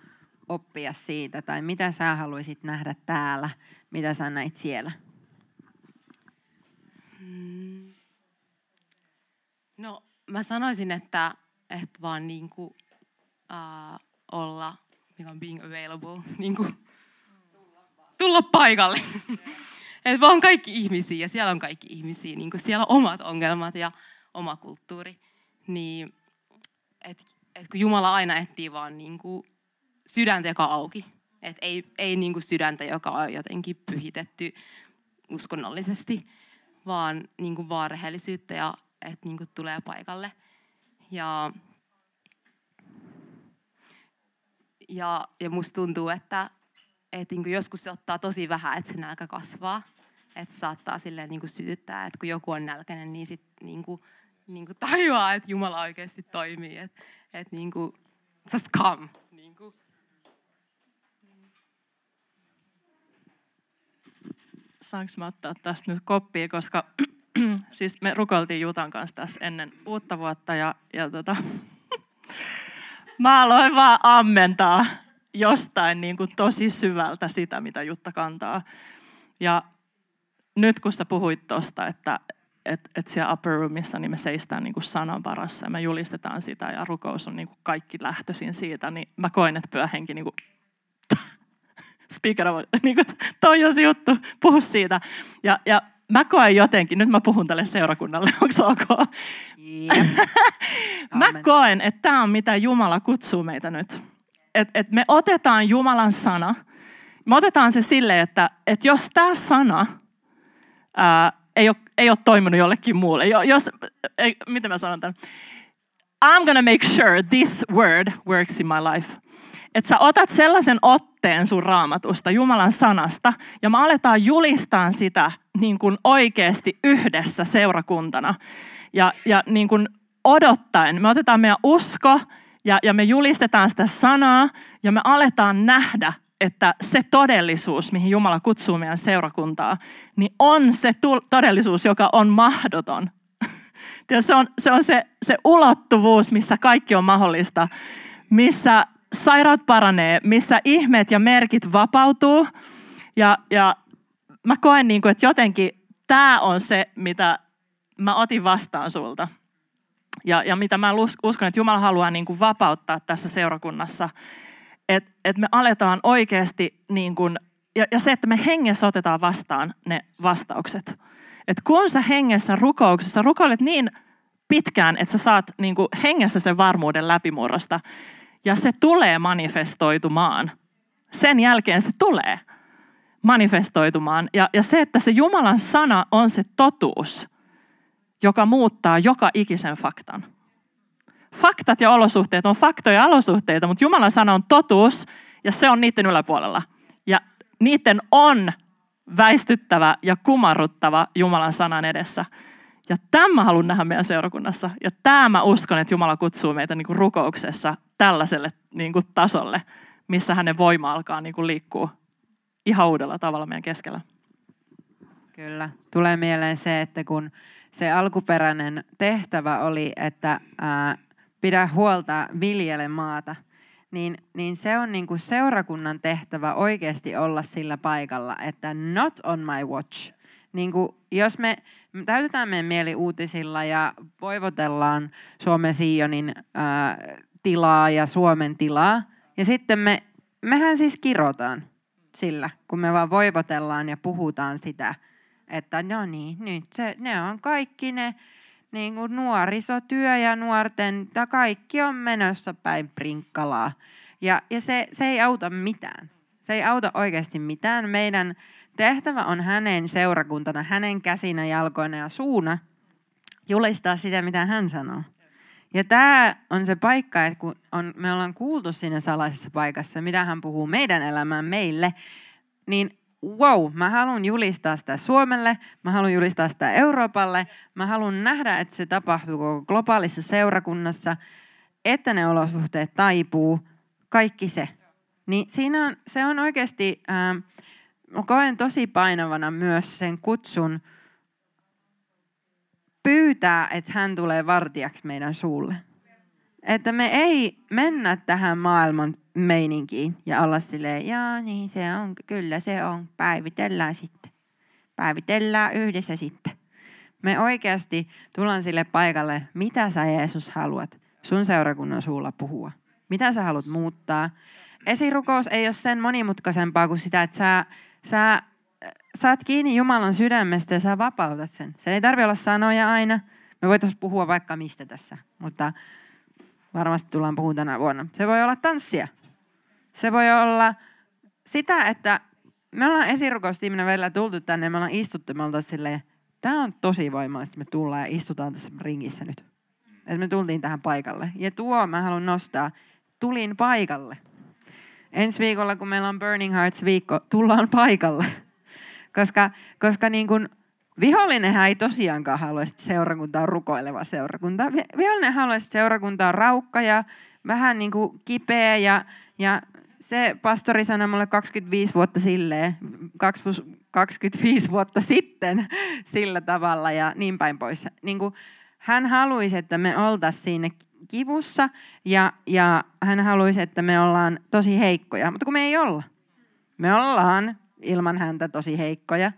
Speaker 1: oppia siitä, tai mitä sä haluaisit nähdä täällä, mitä sä näit siellä?
Speaker 3: Mm. No, mä sanoisin, että, että vaan niin kuin, uh, olla, mikä on being available, *laughs* niin kuin, tulla paikalle. *laughs* että vaan kaikki ihmisiä ja siellä on kaikki ihmisiä, niin kuin siellä on omat ongelmat ja oma kulttuuri. Niin, että et kun Jumala aina etsii vaan niin kuin sydäntä, joka on auki. Et ei ei niin kuin sydäntä, joka on jotenkin pyhitetty uskonnollisesti, vaan, niin kuin vaan rehellisyyttä ja että niin kuin tulee paikalle. Ja, ja, ja musta tuntuu, että, että niin kuin joskus se ottaa tosi vähän, että se nälkä kasvaa. Että saattaa silleen niin kuin sytyttää, että kun joku on nälkäinen, niin sitten niin kuin, niin kuin tajuaa, että Jumala oikeasti toimii. Että että niin kuin, just come. Niin kuin.
Speaker 5: Saanko mä ottaa tästä nyt koppia, koska *clears throat* siis me rukoiltiin Jutan kanssa tässä ennen uutta vuotta ja, ja tota, *laughs* mä aloin vaan ammentaa jostain niin kuin tosi syvältä sitä, mitä Jutta kantaa. Ja nyt kun sä puhuit tuosta, että, että et siellä upper roomissa niin me seistään niin kuin sanan varassa ja me julistetaan sitä ja rukous on niin kuin kaikki lähtöisin siitä, niin mä koen, että pyöhenki niin kuin *laughs* speaker, niin kuin, toi on se juttu, puhu siitä. Ja, ja mä koen jotenkin, nyt mä puhun tälle seurakunnalle, *laughs* onko se ok? Yep. *laughs* mä koen, että tämä on mitä Jumala kutsuu meitä nyt. Et, et me otetaan Jumalan sana, me otetaan se silleen, että, että jos tämä sana ää, ei, ole, ei ole toiminut jollekin muulle, jos, ei, miten mä sanon tämän? I'm gonna make sure this word works in my life. Että sä otat sellaisen otteen sun raamatusta, Jumalan sanasta, ja me aletaan julistaa sitä niin kuin oikeasti yhdessä seurakuntana. Ja, ja niin kuin odottaen, me otetaan meidän usko ja, ja me julistetaan sitä sanaa ja me aletaan nähdä, että se todellisuus, mihin Jumala kutsuu meidän seurakuntaa, niin on se todellisuus, joka on mahdoton. *laughs* se on, se, on se, se ulottuvuus, missä kaikki on mahdollista, missä sairaat paranee, missä ihmeet ja merkit vapautuu. Ja, ja mä koen, niin kuin, että jotenkin tämä on se, mitä mä otin vastaan sulta. Ja, ja mitä mä uskon, että Jumala haluaa niin kuin vapauttaa tässä seurakunnassa. Että et me aletaan oikeasti niin kuin, ja, ja se, että me hengessä otetaan vastaan ne vastaukset. Et kun sä hengessä rukouksessa rukoilet niin pitkään, että sä saat niin kuin hengessä sen varmuuden läpimurrosta, ja se tulee manifestoitumaan. Sen jälkeen se tulee manifestoitumaan. Ja, ja se, että se Jumalan sana on se totuus, joka muuttaa joka ikisen faktan. Faktat ja olosuhteet on faktoja ja olosuhteita, mutta Jumalan sana on totuus ja se on niiden yläpuolella. Ja niiden on väistyttävä ja kumarruttava Jumalan sanan edessä. Ja tämä haluan nähdä meidän seurakunnassa. Ja tämä uskon, että Jumala kutsuu meitä niin kuin rukouksessa tällaiselle niin kuin tasolle, missä hänen voima alkaa niin kuin liikkua ihan uudella tavalla meidän keskellä.
Speaker 2: Kyllä. Tulee mieleen se, että kun se alkuperäinen tehtävä oli, että ää, pidä huolta viljele maata, niin, niin se on niin kuin seurakunnan tehtävä oikeasti olla sillä paikalla, että not on my watch. Niin kuin jos me täytetään meidän mieli uutisilla ja voivotellaan Suomen Sionin ää, tilaa ja Suomen tilaa, ja sitten me, mehän siis kirotaan sillä, kun me vaan voivotellaan ja puhutaan sitä, että no niin, nyt se, ne on kaikki ne niin kuin nuorisotyö ja nuorten, ja kaikki on menossa päin prinkkalaa. Ja, ja se, se ei auta mitään. Se ei auta oikeasti mitään. Meidän tehtävä on hänen seurakuntana, hänen käsinä, jalkoina ja suuna julistaa sitä, mitä hän sanoo. Ja tämä on se paikka, että kun on, me ollaan kuultu siinä salaisessa paikassa, mitä hän puhuu meidän elämään meille, niin wow, mä haluan julistaa sitä Suomelle, mä haluan julistaa sitä Euroopalle, mä haluan nähdä, että se tapahtuu koko globaalissa seurakunnassa, että ne olosuhteet taipuu, kaikki se. Niin siinä on, se on oikeasti, ää, mä koen tosi painavana myös sen kutsun pyytää, että hän tulee vartijaksi meidän suulle. Että me ei mennä tähän maailman meininkiin ja olla silleen, jaa niin se on, kyllä se on, päivitellään sitten. Päivitellään yhdessä sitten. Me oikeasti tullaan sille paikalle, mitä sä Jeesus haluat sun seurakunnan suulla puhua. Mitä sä haluat muuttaa. Esirukous ei ole sen monimutkaisempaa kuin sitä, että sä, sä saat kiinni Jumalan sydämestä ja sä vapautat sen. Se ei tarvitse olla sanoja aina. Me voitaisiin puhua vaikka mistä tässä, mutta varmasti tullaan puhumaan tänä vuonna. Se voi olla tanssia. Se voi olla sitä, että me ollaan esirukoustiiminä välillä tultu tänne me ollaan istuttu, me ollaan silleen, tämä on tosi voimallista, me tullaan ja istutaan tässä ringissä nyt. Että me tultiin tähän paikalle. Ja tuo mä haluan nostaa, tulin paikalle. Ensi viikolla, kun meillä on Burning Hearts viikko, tullaan paikalle. *laughs* Koska, koska niin kuin, vihollinenhän ei tosiaankaan haluaisi seurakuntaa rukoileva seurakunta. Vihollinen haluaisi seurakuntaa raukka ja vähän niin kuin kipeä ja, ja se pastori sanoi mulle 25 vuotta silleen, 25 vuotta sitten sillä tavalla ja niin päin pois. Niin kuin hän haluaisi, että me oltaisiin siinä kivussa ja, ja hän haluaisi, että me ollaan tosi heikkoja, mutta kun me ei olla. Me ollaan ilman häntä tosi heikkoja.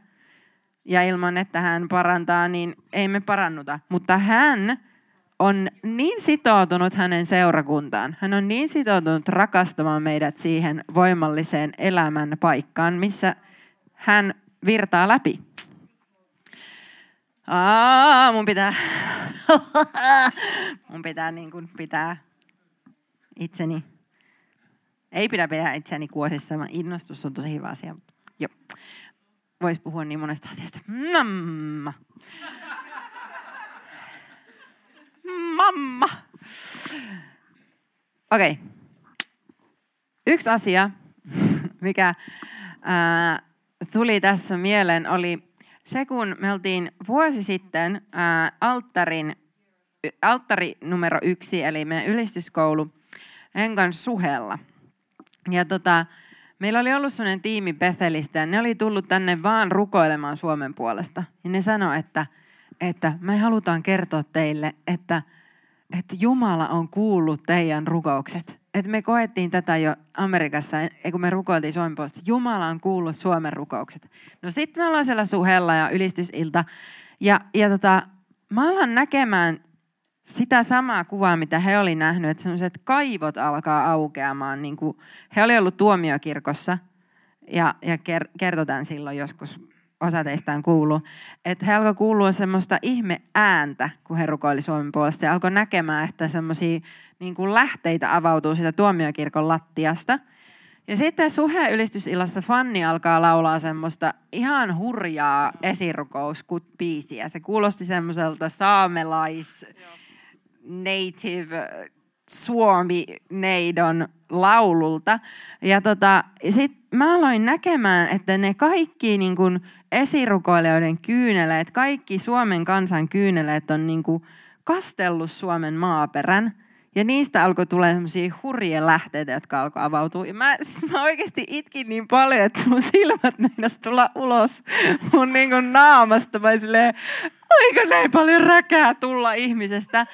Speaker 2: Ja ilman, että hän parantaa, niin ei me parannuta. Mutta hän on niin sitoutunut hänen seurakuntaan. Hän on niin sitoutunut rakastamaan meidät siihen voimalliseen elämän paikkaan, missä hän virtaa läpi. Aa, mun pitää, *laughs* mun pitää niin kuin pitää itseni, ei pidä pitää itseni kuosissa, innostus on tosi hyvä asia. Joo. Voisi puhua niin monesta asiasta. Mamma. Mamma. Okei. Okay. Yksi asia, mikä ää, tuli tässä mieleen, oli se, kun me oltiin vuosi sitten ää, alttarin, alttari numero yksi, eli meidän ylistyskoulu Henkan suhella. Ja tota, Meillä oli ollut sellainen tiimi Bethelistä ja ne oli tullut tänne vaan rukoilemaan Suomen puolesta. Ja ne sanoi, että, että me halutaan kertoa teille, että, että Jumala on kuullut teidän rukoukset. Että me koettiin tätä jo Amerikassa, kun me rukoiltiin Suomen puolesta. Jumala on kuullut Suomen rukoukset. No sitten me ollaan siellä suhella ja ylistysilta. Ja, ja tota, mä alan näkemään sitä samaa kuvaa, mitä he oli nähnyt, että sellaiset kaivot alkaa aukeamaan. Niin kuin, he oli ollut tuomiokirkossa ja, ja kertotaan silloin joskus osa teistä on kuullut, että he alkoi kuulua semmoista ihme ääntä, kun he rukoili Suomen puolesta ja alkoi näkemään, että semmoisia niin kuin lähteitä avautuu sitä tuomiokirkon lattiasta. Ja sitten Suhe ylistysillassa Fanni alkaa laulaa semmoista ihan hurjaa esirukouskut-biisiä. Se kuulosti semmoiselta saamelais, native, suomi neidon laululta. Ja tota, sitten mä aloin näkemään, että ne kaikki niin kun esirukoilijoiden kyyneleet, kaikki Suomen kansan kyyneleet on niin kuin kastellut Suomen maaperän. Ja niistä alkoi tulla semmoisia hurjia lähteitä, jotka alkoi avautua. Ja mä, siis mä oikeasti itkin niin paljon, että mun silmät meinas tulla ulos mun niin naamasta. Mä silleen, aika näin paljon räkää tulla ihmisestä.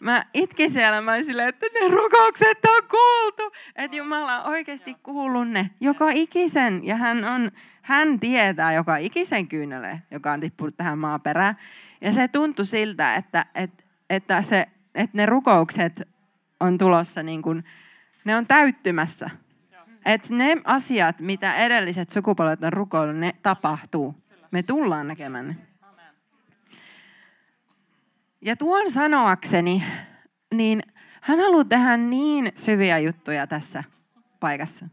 Speaker 2: Mä itkin siellä, mä silleen, että ne rukoukset on kuultu. Että Jumala on oikeasti kuullut ne joka ikisen. Ja hän on hän tietää joka ikisen kyynele, joka on tippunut tähän maaperään. Ja se tuntui siltä, että, että, että, se, että ne rukoukset on tulossa, niin kuin, ne on täyttymässä. Että ne asiat, mitä edelliset sukupolvet on rukoillut, ne tapahtuu. Me tullaan näkemään ne. Ja tuon sanoakseni, niin hän haluaa tehdä niin syviä juttuja tässä paikassa.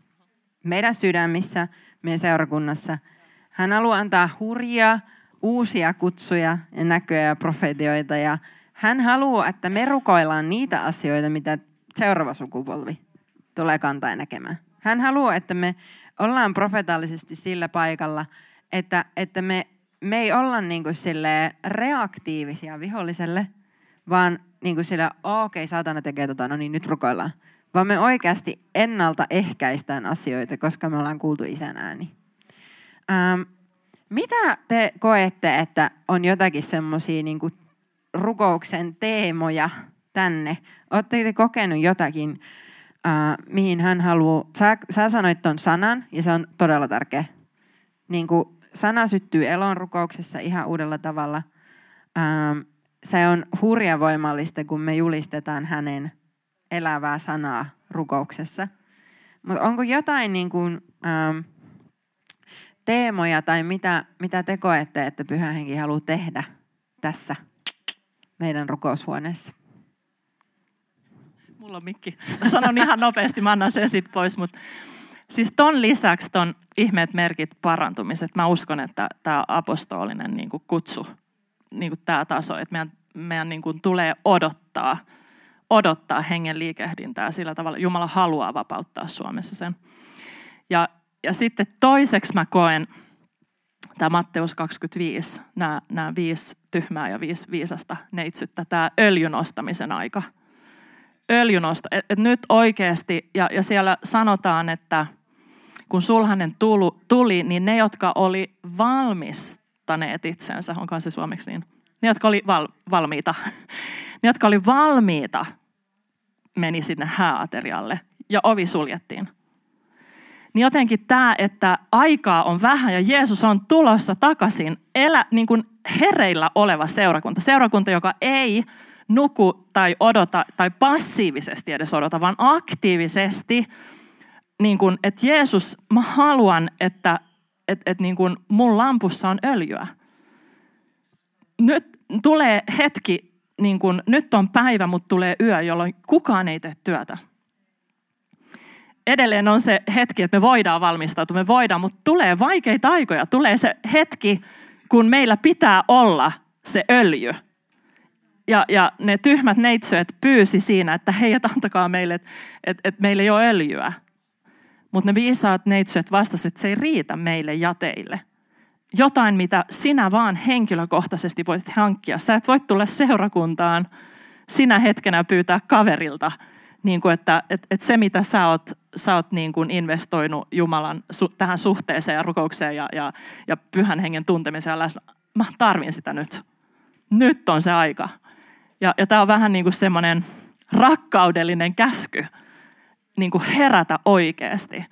Speaker 2: Meidän sydämissä, meidän seurakunnassa. Hän haluaa antaa hurjia, uusia kutsuja ja näköjä ja profetioita. Ja hän haluaa, että me rukoillaan niitä asioita, mitä seuraava sukupolvi tulee kantaa näkemään. Hän haluaa, että me ollaan profetaalisesti sillä paikalla, että, että me, me ei olla niin kuin reaktiivisia viholliselle, vaan niin kuin sille, okei, okay, saatana tekee tota, no niin, nyt rukoillaan vaan me oikeasti ennaltaehkäistään asioita, koska me ollaan kuultu isän ääni. Ähm, mitä te koette, että on jotakin semmoisia niin rukouksen teemoja tänne? Oletteko te kokenut jotakin, äh, mihin hän haluaa? Sä, sä sanoit ton sanan, ja se on todella tärkeä. Niin kuin sana syttyy elon rukouksessa ihan uudella tavalla. Ähm, se on hurja voimallista, kun me julistetaan hänen elävää sanaa rukouksessa. Mutta onko jotain niin kuin, ähm, teemoja tai mitä, mitä te koette, että Pyhä Henki haluaa tehdä tässä meidän rukoushuoneessa?
Speaker 5: Mulla on mikki. Mä sanon ihan nopeasti, mä annan sen sitten pois. Mutta siis ton lisäksi ton ihmeet, merkit, parantumiset, mä uskon, että tämä apostolinen niin kuin kutsu, niin tämä taso, että meidän, meidän niin kuin tulee odottaa – odottaa hengen liikehdintää sillä tavalla. Jumala haluaa vapauttaa Suomessa sen. Ja, ja sitten toiseksi mä koen, tämä Matteus 25, nämä, nämä viisi tyhmää ja viisi viisasta neitsyttä, tämä öljynostamisen aika. Öljynosta, että et nyt oikeasti, ja, ja siellä sanotaan, että kun sulhanen tulu, tuli, niin ne, jotka oli valmistaneet itsensä, onkaan se suomeksi niin, ne, jotka oli val, valmiita, *laughs* ne, jotka oli valmiita, meni sinne hääaterialle ja ovi suljettiin. Niin jotenkin tämä, että aikaa on vähän ja Jeesus on tulossa takaisin, elä, niin kuin hereillä oleva seurakunta. Seurakunta, joka ei nuku tai odota tai passiivisesti edes odota, vaan aktiivisesti, niin kuin, että Jeesus, mä haluan, että, että, että niin kuin mun lampussa on öljyä. Nyt tulee hetki, niin kuin, nyt on päivä, mutta tulee yö, jolloin kukaan ei tee työtä. Edelleen on se hetki, että me voidaan valmistautua, me voidaan, mutta tulee vaikeita aikoja. Tulee se hetki, kun meillä pitää olla se öljy. Ja, ja ne tyhmät neitsyöt pyysi siinä, että hei, et antakaa meille, että et, et meillä ei ole öljyä. Mutta ne viisaat neitsyöt vastasivat, että se ei riitä meille ja teille jotain, mitä sinä vaan henkilökohtaisesti voit hankkia. Sä et voi tulla seurakuntaan sinä hetkenä pyytää kaverilta, niin kuin että, että, että se mitä sä oot, sä oot niin kuin investoinut Jumalan su, tähän suhteeseen ja rukoukseen ja, ja, ja pyhän hengen tuntemiseen ja läsnä, mä tarvin sitä nyt. Nyt on se aika. Ja, ja tämä on vähän niin kuin semmoinen rakkaudellinen käsky niin kuin herätä oikeasti.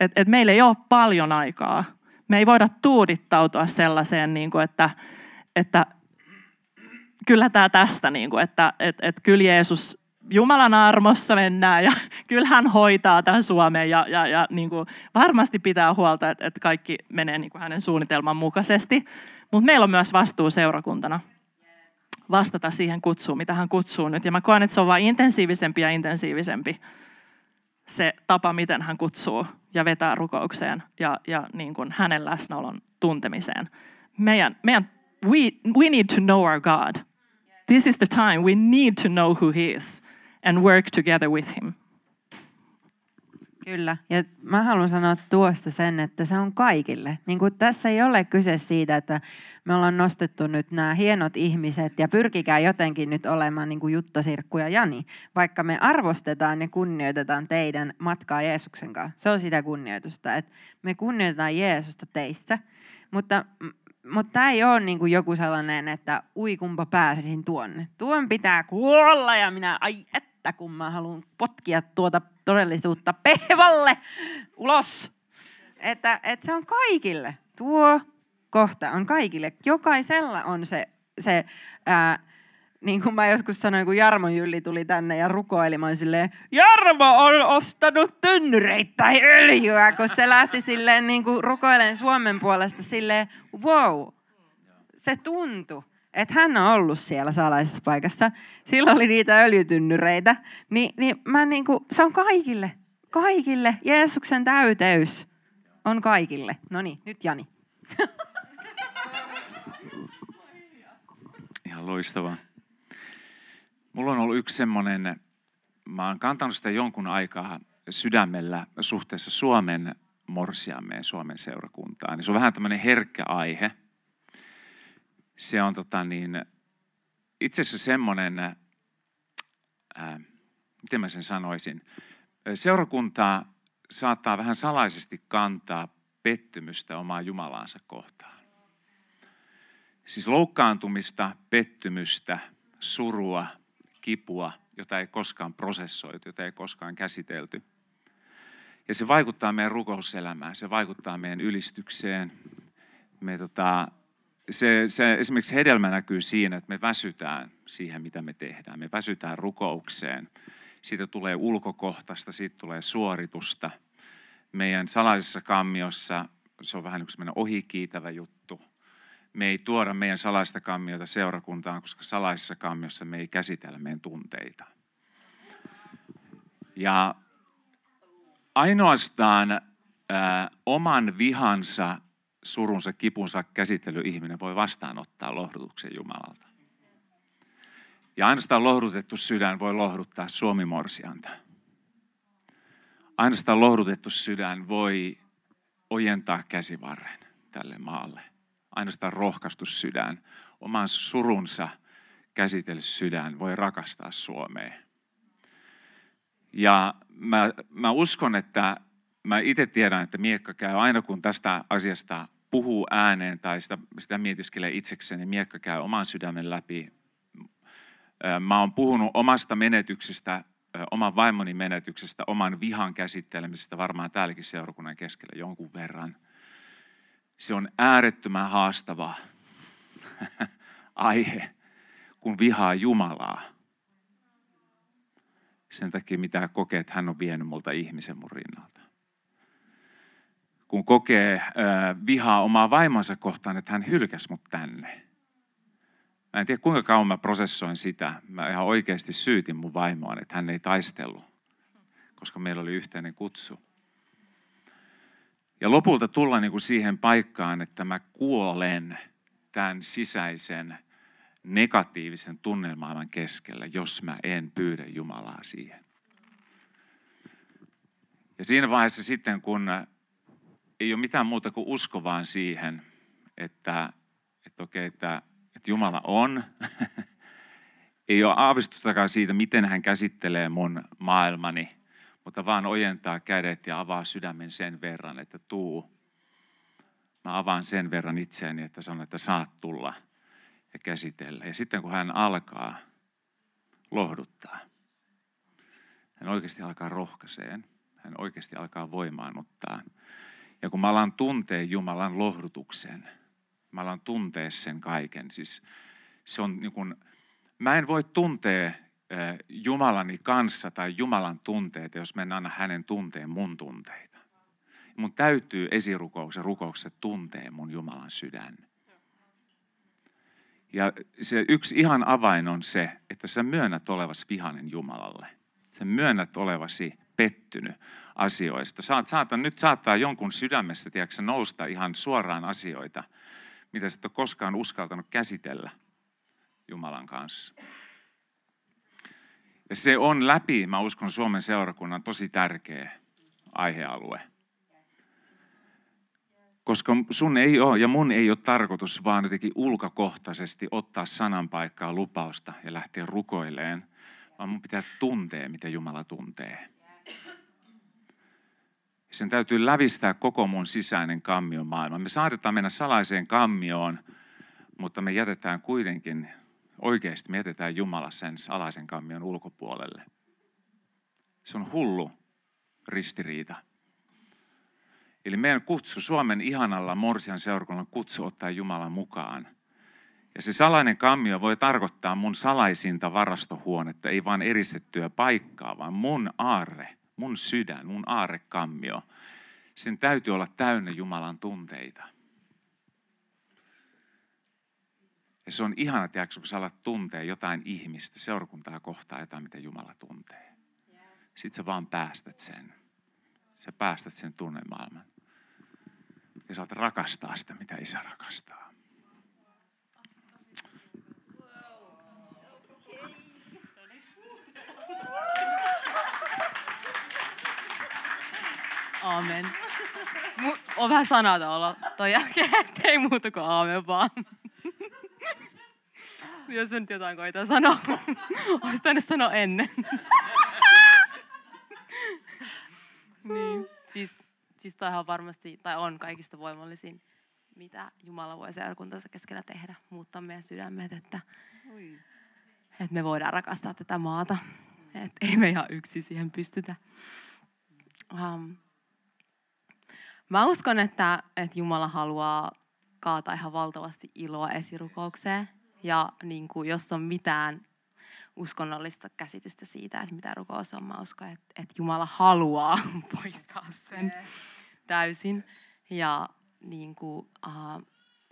Speaker 5: Että et meillä ei ole paljon aikaa me ei voida tuudittautua sellaiseen, niin kuin että, että kyllä tämä tästä, niin kuin, että et, et kyllä Jeesus Jumalan armossa mennään ja *laughs* kyllä hän hoitaa tämän Suomen ja, ja, ja niin kuin varmasti pitää huolta, että, että kaikki menee niin kuin hänen suunnitelman mukaisesti. Mutta meillä on myös vastuu seurakuntana vastata siihen kutsuun, mitä hän kutsuu nyt. Ja mä koen, että se on vain intensiivisempi ja intensiivisempi se tapa, miten hän kutsuu ja vetää rukoukseen ja, ja niin kuin hänen läsnäolon tuntemiseen. Meidän, meidän, we, we need to know our God. This is the time we need to know who he is and work together with him.
Speaker 2: Kyllä, ja mä haluan sanoa tuosta sen, että se on kaikille. Niin kuin tässä ei ole kyse siitä, että me ollaan nostettu nyt nämä hienot ihmiset ja pyrkikää jotenkin nyt olemaan niin kuin Jutta, Sirkku ja Jani, vaikka me arvostetaan ja kunnioitetaan teidän matkaa Jeesuksen kanssa. Se on sitä kunnioitusta, että me kunnioitetaan Jeesusta teissä, mutta mutta tämä ei ole niin kuin joku sellainen, että ui kumpa pääsisin tuonne. Tuon pitää kuolla ja minä, ai että kun mä haluan potkia tuota todellisuutta pehvalle ulos. Että, että se on kaikille. Tuo kohta on kaikille. Jokaisella on se, se ää, niin kuin mä joskus sanoin, kun Jarmo Jylli tuli tänne ja rukoili, mä silleen, Jarmo on ostanut tynnyreitä tai öljyä, kun se lähti silleen niin kuin rukoilen Suomen puolesta silleen, wow, se tuntui että hän on ollut siellä salaisessa paikassa. Silloin oli niitä öljytynnyreitä. Ni, niin mä niinku, se on kaikille. Kaikille. Jeesuksen täyteys on kaikille. No niin, nyt Jani. *laughs*
Speaker 4: Ihan loistavaa. Mulla on ollut yksi semmoinen, mä oon kantanut sitä jonkun aikaa sydämellä suhteessa Suomen morsiammeen, Suomen seurakuntaan. Se on vähän tämmöinen herkkä aihe – se on tota niin, itse asiassa semmoinen, ää, miten mä sen sanoisin, seurakunta saattaa vähän salaisesti kantaa pettymystä omaa Jumalaansa kohtaan. Siis loukkaantumista, pettymystä, surua, kipua, jota ei koskaan prosessoitu, jota ei koskaan käsitelty. Ja se vaikuttaa meidän rukouselämään, se vaikuttaa meidän ylistykseen. Me tota, se, se esimerkiksi hedelmä näkyy siinä, että me väsytään siihen, mitä me tehdään. Me väsytään rukoukseen. Siitä tulee ulkokohtaista, siitä tulee suoritusta. Meidän salaisessa kammiossa se on vähän yksi ohikiitävä juttu. Me ei tuoda meidän salaista kammiota seurakuntaan, koska salaisessa kammiossa me ei käsitellä meidän tunteita. Ja ainoastaan äh, oman vihansa surunsa, kipunsa käsittely ihminen voi vastaanottaa lohdutuksen Jumalalta. Ja ainoastaan lohdutettu sydän voi lohduttaa Suomimorsianta. Ainoastaan lohdutettu sydän voi ojentaa käsivarren tälle maalle. Ainoastaan rohkaistus sydän, oman surunsa käsitellyt sydän voi rakastaa Suomea. Ja mä, mä uskon, että mä itse tiedän, että Miekka käy aina kun tästä asiasta puhuu ääneen tai sitä, sitä mietiskelee niin miekka käy oman sydämen läpi. Mä oon puhunut omasta menetyksestä, oman vaimoni menetyksestä, oman vihan käsittelemisestä varmaan täälläkin seurakunnan keskellä jonkun verran. Se on äärettömän haastava *laughs* aihe, kun vihaa Jumalaa. Sen takia mitä kokee, hän on vienyt multa ihmisen mun rinnalta kun kokee vihaa omaa vaimonsa kohtaan, että hän hylkäsi mut tänne. Mä en tiedä kuinka kauan mä prosessoin sitä. Mä ihan oikeasti syytin mun vaimoa, että hän ei taistellut, koska meillä oli yhteinen kutsu. Ja lopulta tulla niin kuin siihen paikkaan, että mä kuolen tämän sisäisen negatiivisen tunnelmaailman keskellä, jos mä en pyydä Jumalaa siihen. Ja siinä vaiheessa sitten, kun ei ole mitään muuta kuin usko vaan siihen, että, että, okei, että, että Jumala on. *laughs* ei ole aavistustakaan siitä, miten hän käsittelee mun maailmani, mutta vaan ojentaa kädet ja avaa sydämen sen verran, että tuu. Mä avaan sen verran itseäni, että sanon, että saat tulla ja käsitellä. Ja sitten kun hän alkaa lohduttaa, hän oikeasti alkaa rohkaiseen, hän oikeasti alkaa voimaanuttaa ja kun mä alan tuntea Jumalan lohdutuksen, mä alan tuntea sen kaiken. Siis se on niin kuin, Mä en voi tuntea Jumalani kanssa tai Jumalan tunteita, jos mä en anna hänen tunteen mun tunteita. Mun täytyy esirukouksen rukouksessa tuntea mun Jumalan sydän. Ja se yksi ihan avain on se, että sä myönnät olevasi vihanen Jumalalle. Sä myönnät olevasi pettynyt asioista. Saat, saatan, nyt saattaa jonkun sydämessä tiedätkö, nousta ihan suoraan asioita, mitä sä et ole koskaan uskaltanut käsitellä Jumalan kanssa. Ja se on läpi, mä uskon, Suomen seurakunnan tosi tärkeä aihealue. Koska sun ei ole ja mun ei ole tarkoitus vaan jotenkin ulkokohtaisesti ottaa sanan paikkaa lupausta ja lähteä rukoileen, vaan mun pitää tuntea, mitä Jumala tuntee. Sen täytyy lävistää koko mun sisäinen kammion maailma. Me saatetaan mennä salaiseen kammioon, mutta me jätetään kuitenkin, oikeasti me jätetään Jumala sen salaisen kammion ulkopuolelle. Se on hullu ristiriita. Eli meidän kutsu, Suomen ihanalla Morsian seurakunnan kutsu ottaa Jumalan mukaan. Ja se salainen kammio voi tarkoittaa mun salaisinta varastohuonetta, ei vain eristettyä paikkaa, vaan mun aarre, mun sydän, mun aarrekammio. Sen täytyy olla täynnä Jumalan tunteita. Ja se on ihana, tiedätkö, kun sä alat tuntea jotain ihmistä, seurakuntaa kohtaa jotain, mitä Jumala tuntee. Sitten sä vaan päästät sen. Sä päästät sen tunnemaailman ja saat rakastaa sitä, mitä isä rakastaa.
Speaker 3: Aamen. on vähän sanata olla toi jälkeen, *laughs* ei muuta kuin aamen vaan. *laughs* Jos mä nyt jotain koitan sanoa, *laughs* olisi tänne sanoa ennen. niin, siis siis toihan varmasti, tai on kaikista voimallisin, mitä Jumala voi seurakuntansa keskellä tehdä, muuttaa meidän sydämet, että, että me voidaan rakastaa tätä maata. Että ei me ihan yksi siihen pystytä. Um, mä uskon, että, että Jumala haluaa kaataa ihan valtavasti iloa esirukoukseen. Ja niin kuin, jos on mitään uskonnollista käsitystä siitä, että mitä rukous on. Mä uskon, että, että Jumala haluaa *laughs* poistaa sen täysin. Ja, niin kuin, uh,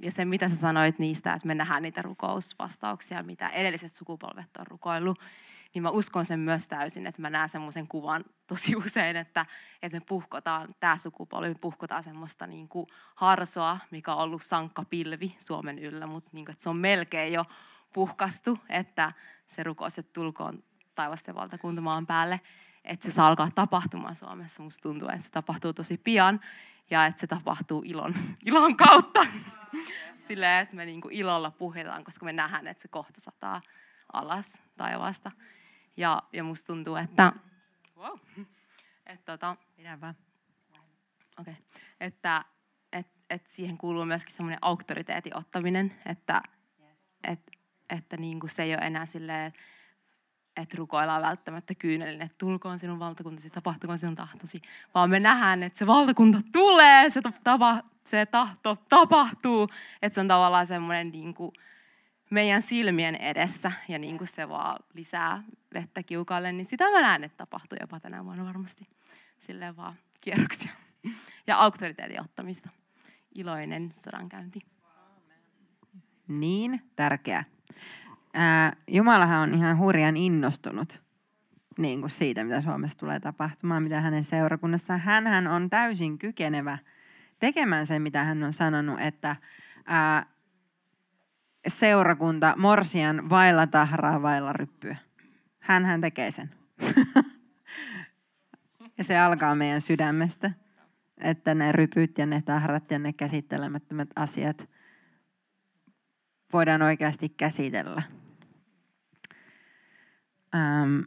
Speaker 3: ja se, mitä sä sanoit niistä, että me nähdään niitä rukousvastauksia, mitä edelliset sukupolvet on rukoillut, niin mä uskon sen myös täysin, että mä näen semmoisen kuvan tosi usein, että, että me puhkotaan, tämä sukupolvi, me puhkotaan semmoista niin kuin harsoa, mikä on ollut sankka pilvi Suomen yllä, mutta niin kuin, että se on melkein jo puhkastu, että se rukous, että tulkoon taivasten valtakunta maan päälle, että se saa alkaa tapahtumaan Suomessa. Musta tuntuu, että se tapahtuu tosi pian ja että se tapahtuu ilon, *laughs* ilon kautta. *laughs* Silleen, että me niinku ilolla puhutaan, koska me nähdään, että se kohta sataa alas taivaasta. Ja, ja musta tuntuu, että... Wow. *laughs* Että tota, vaan. Okay. Että et, et siihen kuuluu myöskin semmoinen auktoriteetin ottaminen, että et, että niin kuin se ei ole enää silleen, että rukoillaan välttämättä kyynelin, että tulkoon sinun valtakuntasi, tapahtukoon sinun tahtosi, vaan me nähdään, että se valtakunta tulee, se, tapa, se tahto tapahtuu, että se on tavallaan semmoinen niin kuin meidän silmien edessä ja niin kuin se vaan lisää vettä kiukalle, niin sitä mä näen, että tapahtuu jopa tänä vuonna varmasti. Silleen vaan kierroksia. Ja auktoriteetin ottamista. Iloinen sodankäynti.
Speaker 2: Niin tärkeä ää, Jumalahan on ihan hurjan innostunut niin kuin siitä, mitä Suomessa tulee tapahtumaan, mitä hänen seurakunnassaan. Hänhän on täysin kykenevä tekemään sen, mitä hän on sanonut, että ää, seurakunta morsian vailla tahraa, vailla ryppyä. Hänhän tekee sen. *laughs* ja se alkaa meidän sydämestä, että ne rypyt ja ne tahrat ja ne käsittelemättömät asiat voidaan oikeasti käsitellä. Ähm,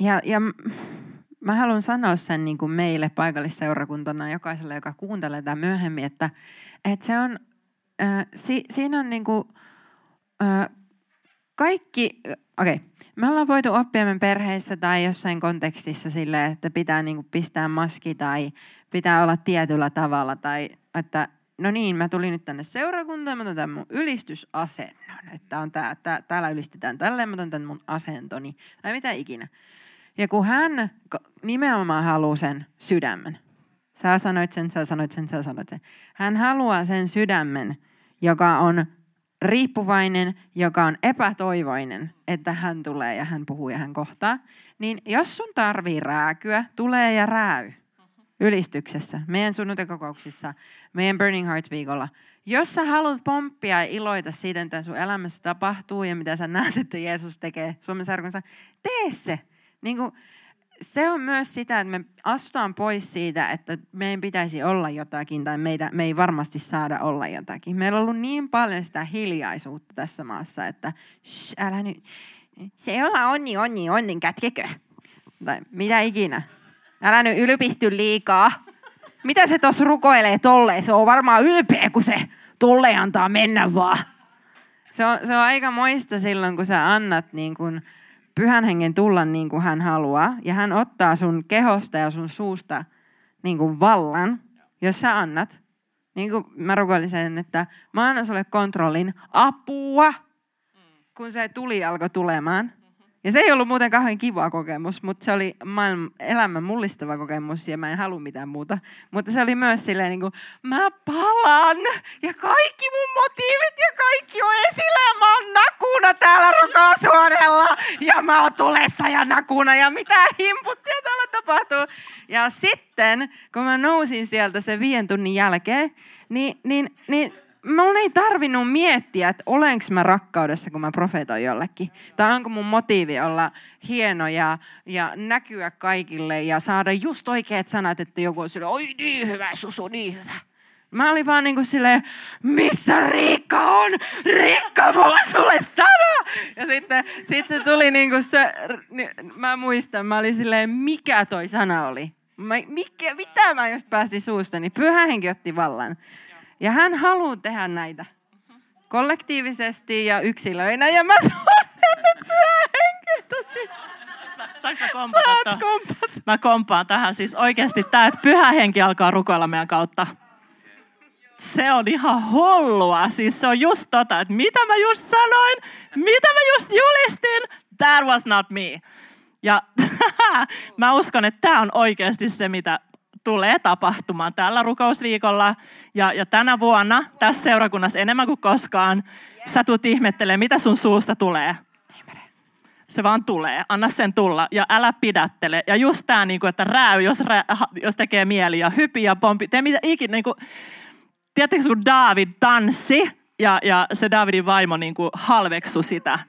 Speaker 2: ja, ja mä haluan sanoa sen niin kuin meille paikallisseurakuntana, jokaiselle, joka kuuntelee tätä myöhemmin, että, että se on, äh, si, siinä on niin kuin, äh, kaikki, okei, okay. me ollaan voitu oppia meidän perheissä tai jossain kontekstissa sille, että pitää niin kuin pistää maski tai pitää olla tietyllä tavalla tai että no niin, mä tulin nyt tänne seurakuntaan, mä otan tämän mun ylistysasennon. Että on tää, tää, täällä ylistetään tälleen, mä otan tämän mun asentoni. Tai mitä ikinä. Ja kun hän nimenomaan haluaa sen sydämen. Sä sanoit sen, sä sanoit sen, sä sanoit sen. Hän haluaa sen sydämen, joka on riippuvainen, joka on epätoivoinen, että hän tulee ja hän puhuu ja hän kohtaa. Niin jos sun tarvii rääkyä, tulee ja rääy ylistyksessä, meidän sunnuntakokouksissa, meidän Burning Hearts viikolla. Jos sä haluat pomppia ja iloita siitä, mitä sun elämässä tapahtuu ja mitä sä näet, että Jeesus tekee Suomen sarkunsa, tee se. Niin kuin, se on myös sitä, että me astutaan pois siitä, että meidän pitäisi olla jotakin tai meidän, me ei varmasti saada olla jotakin. Meillä on ollut niin paljon sitä hiljaisuutta tässä maassa, että shh, älä nyt, se ei olla onni, onni, onnin kätkekö. Tai mitä ikinä. Älä nyt ylpisty liikaa. Mitä se tuossa rukoilee tolleen? Se on varmaan ylpeä, kun se tolle antaa mennä vaan. Se on, se on aika moista silloin, kun sä annat niin kun pyhän hengen tulla niin kuin hän haluaa. Ja hän ottaa sun kehosta ja sun suusta niin kuin vallan, jos sä annat. Niin kuin mä rukoilin sen, että mä annan sulle kontrollin apua, kun se tuli alkoi tulemaan. Ja se ei ollut muuten kauhean kiva kokemus, mutta se oli maailman elämän mullistava kokemus ja mä en halua mitään muuta. Mutta se oli myös silleen niin kuin, mä palan ja kaikki mun motiivit ja kaikki on esillä ja mä oon nakuna täällä rukoushuoneella ja mä oon tulessa ja nakuna ja mitä himputtia täällä tapahtuu. Ja sitten, kun mä nousin sieltä sen viiden tunnin jälkeen, niin, niin, niin mun ei tarvinnut miettiä, että olenko mä rakkaudessa, kun mä profetoin jollekin. Tai onko mun motiivi olla hieno ja, ja näkyä kaikille ja saada just oikeat sanat, että joku on sille, oi niin hyvä, Susu, niin hyvä. Mä olin vaan niinku silleen, missä Riikka on? Riikka, mulla sulle sana! Ja sitten sit se tuli niinku se, mä muistan, mä olin silleen, mikä toi sana oli? Mä, mikä, mitä mä just pääsin suusta, niin pyhä henki otti vallan. Ja hän haluaa tehdä näitä kollektiivisesti ja yksilöinä. Ja mä tunnen henki tosi.
Speaker 5: Saanko mä kompata? Mä kompaan tähän. Siis oikeasti tämä, että pyhä henki alkaa rukoilla meidän kautta. Se on ihan hullua. Siis se on just tota, että mitä mä just sanoin, mitä mä just julistin, that was not me. Ja *laughs* mä uskon, että tämä on oikeasti se, mitä tulee tapahtumaan tällä rukousviikolla. Ja, ja tänä vuonna tässä seurakunnassa enemmän kuin koskaan sä tulet ihmettelemään, mitä sun suusta tulee. Se vaan tulee. Anna sen tulla ja älä pidättele. Ja just tämä, niin että rääy, jos, rää, jos tekee mieli ja hypi ja pompi. Tee mitä ikinä. Niin kuin, tiedättekö, kun David tanssi ja, ja se Davidin vaimo niin kuin halveksu sitä –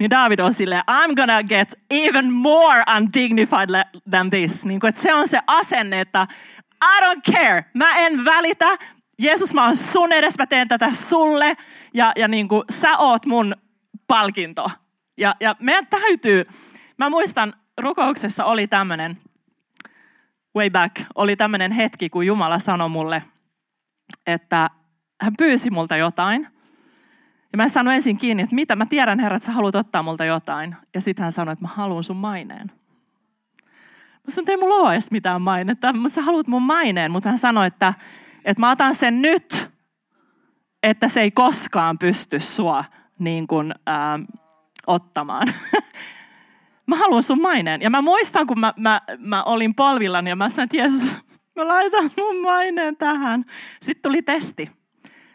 Speaker 5: niin David on silleen, I'm gonna get even more undignified than this. Niin kuin, että se on se asenne, että I don't care, mä en välitä, Jeesus mä oon sun edes, mä teen tätä sulle. Ja, ja niin kuin, sä oot mun palkinto. Ja, ja meidän täytyy, mä muistan rukouksessa oli tämmöinen, way back, oli tämmöinen hetki, kun Jumala sanoi mulle, että hän pyysi multa jotain – ja mä sanoin ensin kiinni, että mitä, mä tiedän herra, että sä haluat ottaa multa jotain. Ja sitten hän sanoi, että mä haluan sun maineen. Mä sanoin, että ei mulla ole edes mitään mainetta, mutta sä haluat mun maineen. Mutta hän sanoi, että, että mä otan sen nyt, että se ei koskaan pysty sua niin kuin, ähm, ottamaan. *laughs* mä haluan sun maineen. Ja mä muistan, kun mä, mä, mä olin polvillani ja mä sanoin, että Jeesus, mä laitan mun maineen tähän. Sitten tuli testi.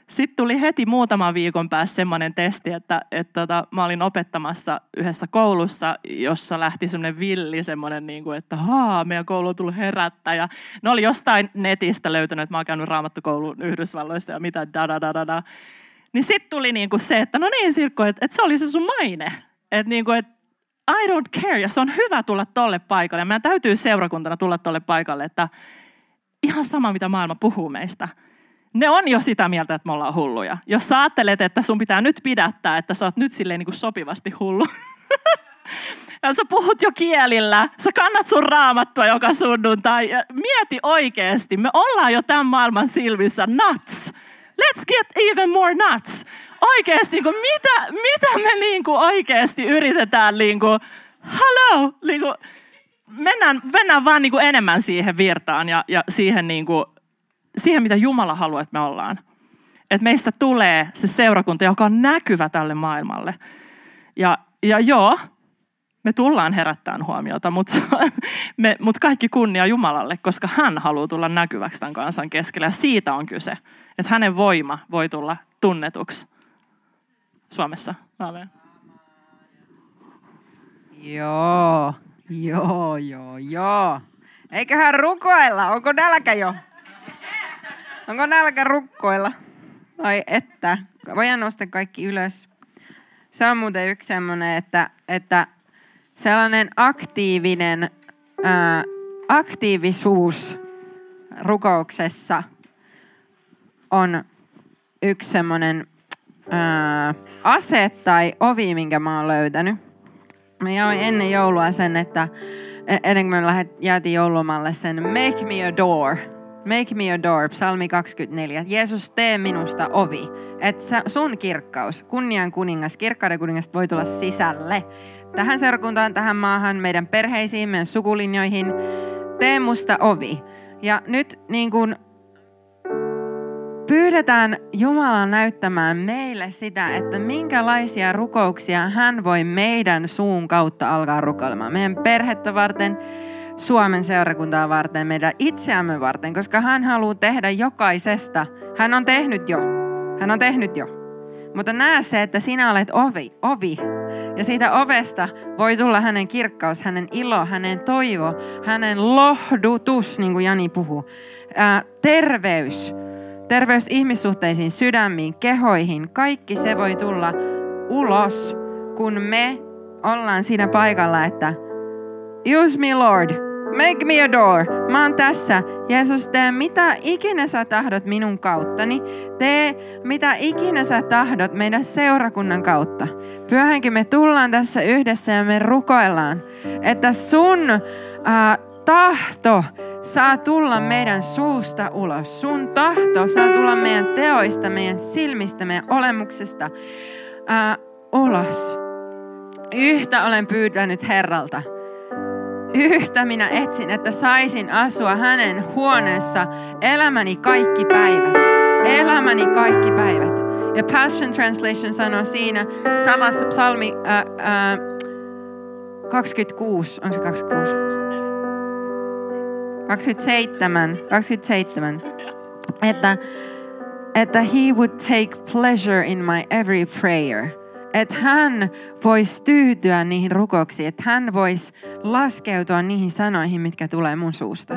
Speaker 5: Sitten tuli heti muutaman viikon päässä semmoinen testi, että, että tota, mä olin opettamassa yhdessä koulussa, jossa lähti semmoinen villi, semmoinen, niin kuin, että haa, meidän koulu on tullut herättä. Ja ne oli jostain netistä löytänyt, että mä oon käynyt raamattokouluun Yhdysvalloista ja mitä da da da da da. Niin sitten tuli niin kuin se, että no niin Sirkko, että, että se oli se sun maine. Että niin kuin, että I don't care. Ja se on hyvä tulla tolle paikalle. Meidän täytyy seurakuntana tulla tolle paikalle, että ihan sama mitä maailma puhuu meistä – ne on jo sitä mieltä, että me ollaan hulluja. Jos sä ajattelet, että sun pitää nyt pidättää, että sä oot nyt silleen niin kuin sopivasti hullu. *laughs* ja sä puhut jo kielillä, sä kannat sun raamattua joka sunnuntai. Ja mieti oikeasti, me ollaan jo tämän maailman silmissä nuts. Let's get even more nuts. Oikeasti, niin mitä, mitä me niin kuin oikeasti yritetään, niin kuin, hello, niin kuin, mennään, mennään vaan niin kuin enemmän siihen virtaan ja, ja siihen niin kuin, siihen, mitä Jumala haluaa, että me ollaan. Että meistä tulee se seurakunta, joka on näkyvä tälle maailmalle. Ja, ja joo, me tullaan herättämään huomiota, mutta, *laughs* me, kaikki kunnia Jumalalle, koska hän haluaa tulla näkyväksi tämän kansan keskellä. Ja siitä on kyse, että hänen voima voi tulla tunnetuksi Suomessa. Aamen.
Speaker 2: Joo, joo, joo, joo. Eiköhän rukoilla. Onko nälkä jo? Onko nälkä rukkoilla? Ai että. Voidaan nostaa kaikki ylös. Se on muuten yksi semmoinen, että, että sellainen aktiivinen ää, aktiivisuus rukouksessa on yksi semmoinen ää, ase tai ovi, minkä mä oon löytänyt. Mä jaoin ennen joulua sen, että e- ennen kuin me jäätiin joulumalle sen Make me a door. Make me a door, psalmi 24. Jeesus, tee minusta ovi. Että sun kirkkaus, kunnian kuningas, kirkkauden kuningas voi tulla sisälle. Tähän seurakuntaan, tähän maahan, meidän perheisiin, meidän sukulinjoihin. Tee musta ovi. Ja nyt niin kuin pyydetään Jumalaa näyttämään meille sitä, että minkälaisia rukouksia hän voi meidän suun kautta alkaa rukoilemaan. Meidän perhettä varten, Suomen seurakuntaa varten, meidän itseämme varten, koska hän haluaa tehdä jokaisesta. Hän on tehnyt jo. Hän on tehnyt jo. Mutta näe se, että sinä olet ovi, ovi. Ja siitä ovesta voi tulla hänen kirkkaus, hänen ilo, hänen toivo, hänen lohdutus, niin kuin Jani puhuu. Ää, terveys, terveys ihmissuhteisiin, sydämiin, kehoihin. Kaikki se voi tulla ulos, kun me ollaan siinä paikalla, että use me Lord, Make me a door. Mä oon tässä. Jeesus, tee mitä ikinä sä tahdot minun kauttani. Tee mitä ikinä sä tahdot meidän seurakunnan kautta. Pyhänkin me tullaan tässä yhdessä ja me rukoillaan, että sun äh, tahto saa tulla meidän suusta ulos. Sun tahto saa tulla meidän teoista, meidän silmistä, meidän olemuksesta äh, ulos. Yhtä olen pyytänyt Herralta – Yhtä minä etsin, että saisin asua hänen huoneessa elämäni kaikki päivät. Elämäni kaikki päivät. Ja Passion Translation sanoo siinä samassa psalmi äh, äh, 26, on se 26? 27, 27, että, että he would take pleasure in my every prayer – että hän voisi tyytyä niihin rukouksiin, että hän voisi laskeutua niihin sanoihin, mitkä tulee mun suusta.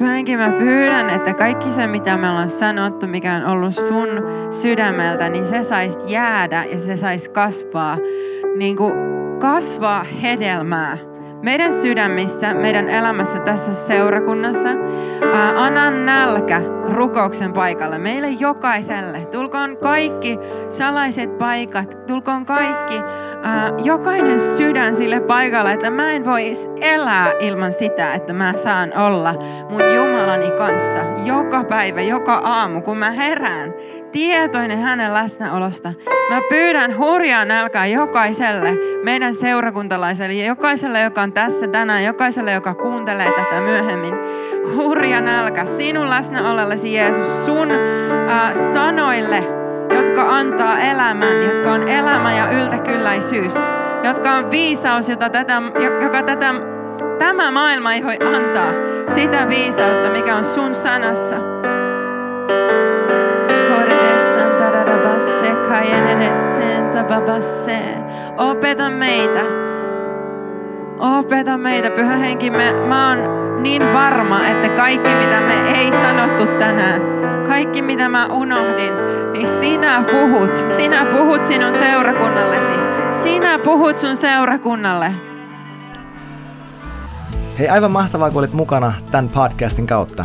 Speaker 2: Vähänkin mä pyydän, että kaikki se, mitä me ollaan sanottu, mikä on ollut sun sydämeltä, niin se saisi jäädä ja se saisi kasvaa, niin kuin kasvaa hedelmää meidän sydämissä, meidän elämässä tässä seurakunnassa. Ää, anna nälkä rukouksen paikalle meille jokaiselle. Tulkoon kaikki salaiset paikat, tulkoon kaikki, ää, jokainen sydän sille paikalle, että mä en voisi elää ilman sitä, että mä saan olla mun Jumalani kanssa joka päivä, joka aamu, kun mä herään tietoinen hänen läsnäolosta. Mä pyydän hurjaa nälkää jokaiselle meidän seurakuntalaiselle jokaiselle, joka on tässä tänään, jokaiselle, joka kuuntelee tätä myöhemmin. Hurja nälkä sinun läsnäolellesi Jeesus, sun äh, sanoille, jotka antaa elämän, jotka on elämä ja yltäkylläisyys, jotka on viisaus, jota tätä, joka tätä, tämä maailma ei voi antaa. Sitä viisautta, mikä on sun sanassa. Opeta meitä. Opeta meitä, Pyhä Henki. Me, mä oon niin varma, että kaikki mitä me ei sanottu tänään, kaikki mitä mä unohdin, niin sinä puhut. Sinä puhut sinun seurakunnallesi. Sinä puhut sun seurakunnalle.
Speaker 6: Hei, aivan mahtavaa, kun olit mukana tämän podcastin kautta.